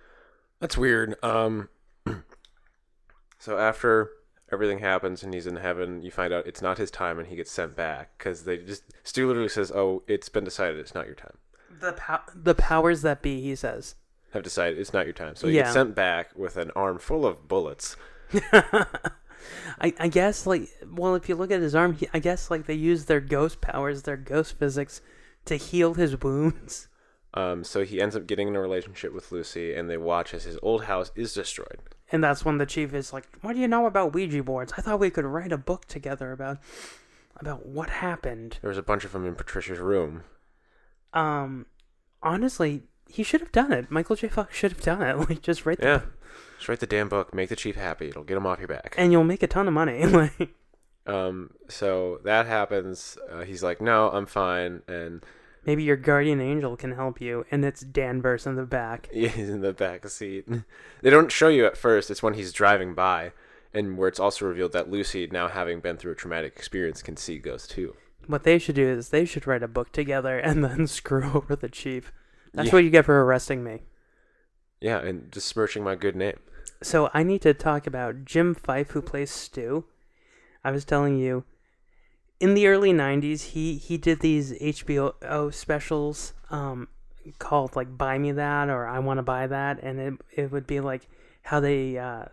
That's weird. Um, so after everything happens and he's in heaven, you find out it's not his time, and he gets sent back because they just Stu literally says, "Oh, it's been decided. It's not your time. the pow- the powers that be, he says. Have decided it's not your time." So he Yeah. gets sent back with an arm full of bullets. I, I guess like well if you look at his arm he, I guess like they use their ghost powers their ghost physics to heal his wounds Um, so he ends up getting in a relationship with Lucy, and they watch as his old house is destroyed. And that's when the chief is like what do you know about Ouija boards I thought we could write a book together about about what happened There was a bunch of them in Patricia's room. um honestly he should have done it Michael J Fox should have done it like just write the Yeah, just write the damn book. Make the chief happy. It'll get him off your back. and you'll make a ton of money like Um, so that happens. Uh, he's like, "No, I'm fine," and maybe your guardian angel can help you and it's Danvers in the back he's in the back seat. They don't show you at first. It's when he's driving by, and where it's also revealed that Lucy, now having been through a traumatic experience, can see ghosts too. What they should do is they should write a book together and then screw over the chief. That's Yeah. what you get for arresting me. Yeah, and besmirching my good name. So I need to talk about Jim Fyfe, who plays Stu. I was telling you, in the early '90s, he he did these HBO specials um, called like "Buy Me That" or "I Want to Buy That," and it it would be like how they uh,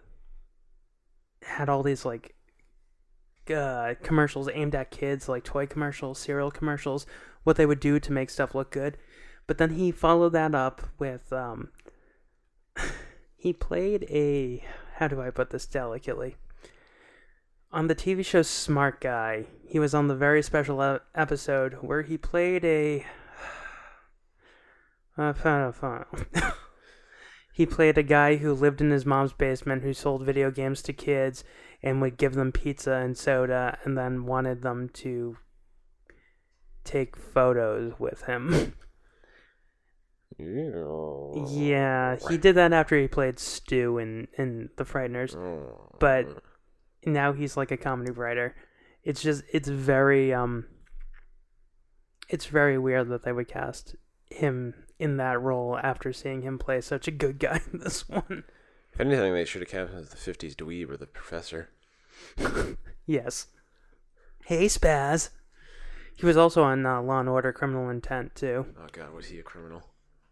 had all these like uh, commercials aimed at kids, like toy commercials, cereal commercials, what they would do to make stuff look good. But then he followed that up with um, he played a how do I put this delicately? On the TV show Smart Guy, he was on the very special episode where he played a. Uh, fun, fun. he played a guy who lived in his mom's basement who sold video games to kids and would give them pizza and soda and then wanted them to take photos with him. Yeah, he did that after he played Stu in in The Frighteners, but now he's like a comedy writer. It's just it's very um it's very weird that they would cast him in that role after seeing him play such a good guy in this one. If anything, they should have cast him as the '50s dweeb or the professor. Yes. Hey Spaz. He was also on uh, Law and Order: Criminal Intent too. Oh God, was he a criminal?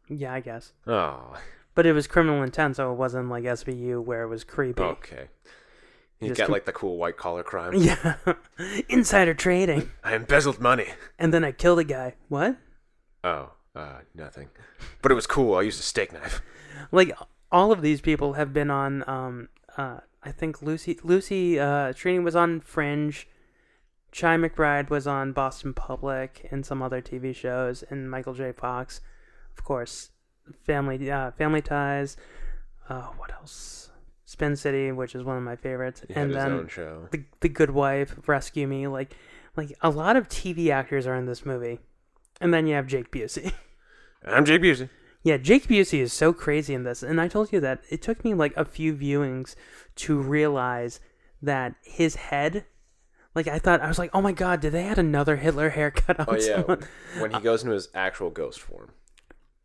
Yeah, I guess. Oh, But it was Criminal Intent, so it wasn't like SVU where it was creepy. okay. He's Just got com- like the cool white collar crime. Yeah, insider trading, I embezzled money. and then I killed a guy. What? Oh, uh, nothing. But it was cool. I used a steak knife. like all of these people have been on um uh I think Lucy Lucy uh Trini was on Fringe, Chi McBride was on Boston Public and some other TV shows and Michael J. Fox, of course, Family uh Family Ties, uh what else? Spin City, which is one of my favorites, He and then the the Good Wife, Rescue Me, like like a lot of TV actors are in this movie. And then you have Jake Busey. I'm Jake Busey. Yeah, Jake Busey is so crazy in this, and I told you that it took me like a few viewings to realize that his head, like I thought, I was like, oh my god, did they add another Hitler haircut on Oh yeah, someone? when he goes into his actual ghost form.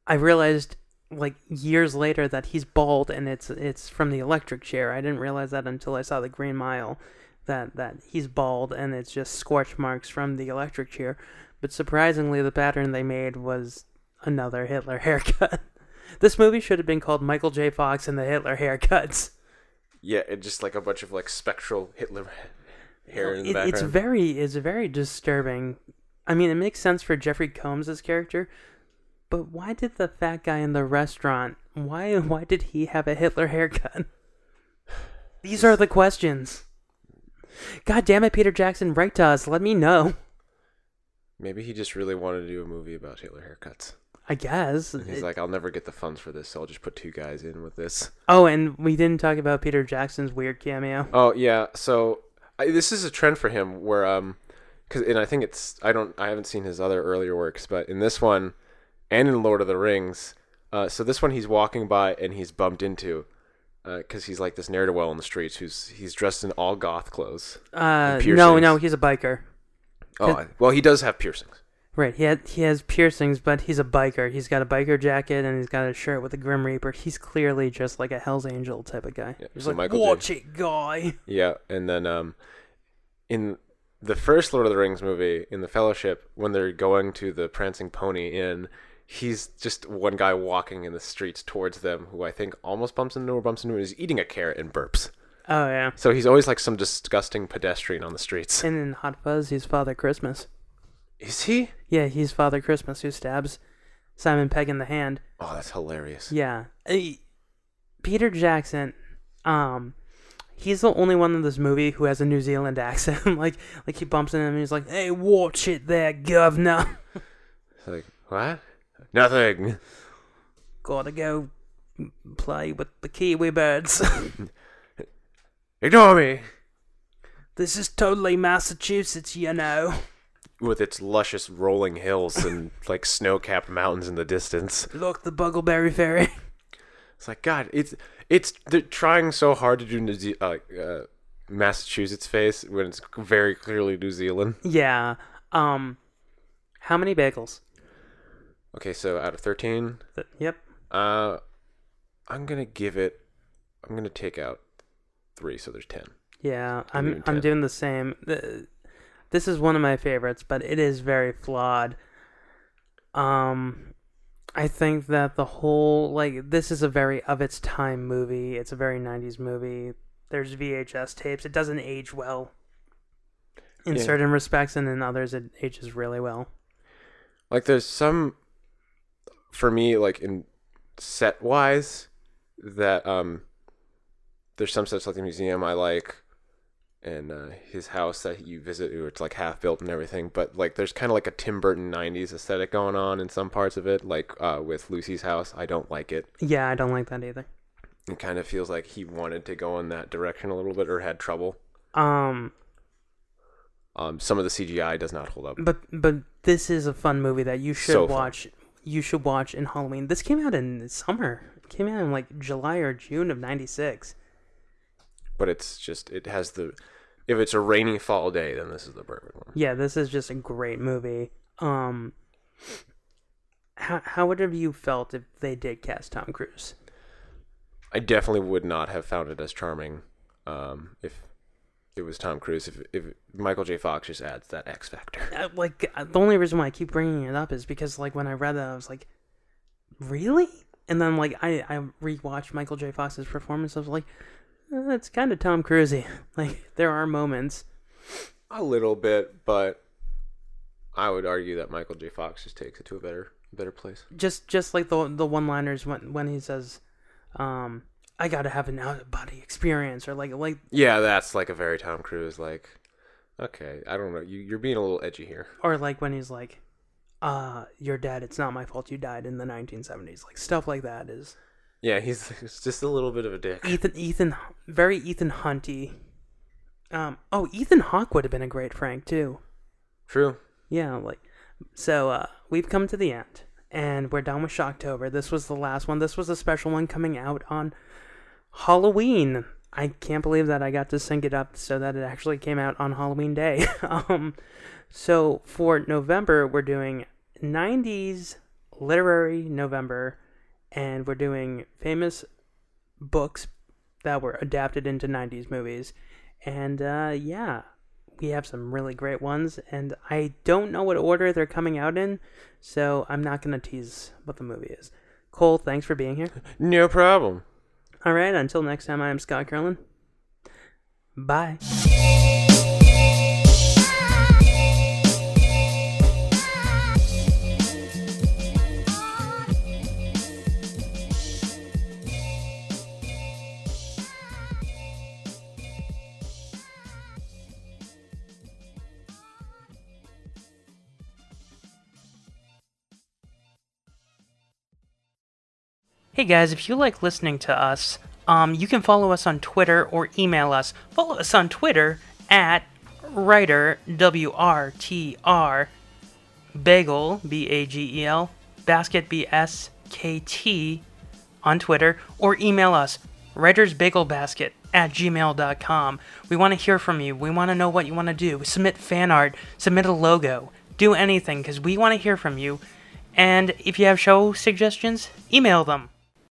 I realized like years later that he's bald, and it's it's from the electric chair. I didn't realize that until I saw the Green Mile, that that he's bald, and it's just scorch marks from the electric chair. But surprisingly, the pattern they made was another Hitler haircut. this movie should have been called Michael J. Fox and the Hitler haircuts. Yeah, it just like a bunch of like spectral Hitler hair in the It- background. it's very it's very disturbing. I mean, it makes sense for Jeffrey Combs' character, but why did the fat guy in the restaurant? Why why did he have a Hitler haircut? These are the questions. God damn it, Peter Jackson, write to us. Let me know. Maybe he just really wanted to do a movie about Hitler haircuts. I guess. And he's It- like, I'll never get the funds for this, so I'll just put two guys in with this. oh, and we didn't talk about Peter Jackson's weird cameo. Oh yeah, so I, this is a trend for him where um, cause and I think it's I don't I haven't seen his other earlier works, but in this one, and in Lord of the Rings, uh, so this one he's walking by and he's bumped into, because he's like this ne'er do well in the streets who's he's dressed in all goth clothes. Uh, no, no, he's a biker. Oh, well he does have piercings. Right, he had, he has piercings, but he's a biker. He's got a biker jacket and he's got a shirt with a Grim Reaper. He's clearly just like a Hell's Angel type of guy. Yeah, he's so like, Michael watch it, guy. Yeah, and then um, in the first Lord of the Rings movie, in the Fellowship, when they're going to the Prancing Pony Inn, he's just one guy walking in the streets towards them, who I think almost bumps into or bumps into. him. He's eating a carrot and burps. Oh yeah. So he's always like some disgusting pedestrian on the streets. And in Hot Fuzz, he's Father Christmas. Is he? Yeah, he's Father Christmas who stabs Simon Pegg in the hand. Oh, that's hilarious. Yeah. Peter Jackson, um, he's the only one in this movie who has a New Zealand accent. like, like he bumps into him and he's like, "Hey, watch it, there, governor." It's like what? Nothing. Gotta go play with the Kiwi birds. Ignore me. this is totally Massachusetts, you know. With its luscious rolling hills and like snow-capped mountains in the distance. Look, the Bucklebury Ferry. It's like God. It's it's they're trying so hard to do New Ze- uh, uh, Massachusetts face when it's very clearly New Zealand. yeah. Um, how many bagels? Okay, so out of thirteen, Th- Yep. uh, I'm gonna give it. I'm gonna take out three, so there's ten. Yeah, I'm a I'm doing the same. This is one of my favorites, but it is very flawed. Um, I think that the whole like this is a very of its time movie. It's a very '90s movie. There's VHS tapes. It doesn't age well in Yeah. certain respects, and in others it ages really well. Like there's some for me like in set wise that um there's some sets like the museum I like and uh, his house that you visit where it's like half built and everything but like there's kind of like a Tim Burton 90s aesthetic going on in some parts of it like uh, with Lucy's house I don't like it Yeah, I don't like that either. it kind of feels like he wanted to go in that direction a little bit or had trouble Um, um some of the CGI does not hold up but but this is a fun movie that you should So watch. You should watch in Halloween. This came out in the summer. It came out in like July or June of '96. but it's just it has the if it's a rainy fall day then this is the perfect one Yeah, this is just a great movie. Um, how how would have you felt if they did cast Tom Cruise? I definitely would not have found it as charming um, if it was Tom Cruise. If, if Michael J. Fox just adds that X factor. Uh, like uh, the only reason why I keep bringing it up is because like when I read that I was like, really? And then like I I rewatched Michael J. Fox's performance. I was like, uh, it's kind of Tom Cruisey. Like there are moments. A little bit, but I would argue that Michael J. Fox just takes it to a better better place. just just like the the one liners when when he says, um, I gotta have an out of body experience or like like Yeah, that's like a very Tom Cruise. Like, okay, I don't know. You you're being a little edgy here. or like when he's like, uh, you're dead. It's not my fault you died in the 1970s. Like stuff like that is Yeah, he's, he's just a little bit of a dick. Ethan Ethan very Ethan Hunty. Um, oh, Ethan Hawke would have been a great Frank too. True. Yeah, like so uh we've come to the end and we're done with Shocktober. This was the last one. This was a special one coming out on Halloween. I can't believe that I got to sync it up so that it actually came out on Halloween Day. um so for November we're doing 90s literary November and we're doing famous books that were adapted into 90s movies. And uh yeah, we have some really great ones, and I don't know what order they're coming out in, so I'm not going to tease what the movie is. Cole, thanks for being here. No problem. All right, until next time, I'm Scott Curlin. Bye. Hey guys, if you like listening to us, um, you can follow us on Twitter or email us. Follow us on Twitter at writer W R T R bagel B A G E L basket B S K T on Twitter or email us writersbagelbasket at gmail.com. We want to hear from you. We want to know what you want to do. Submit fan art, submit a logo, do anything because we want to hear from you. And if you have show suggestions, email them.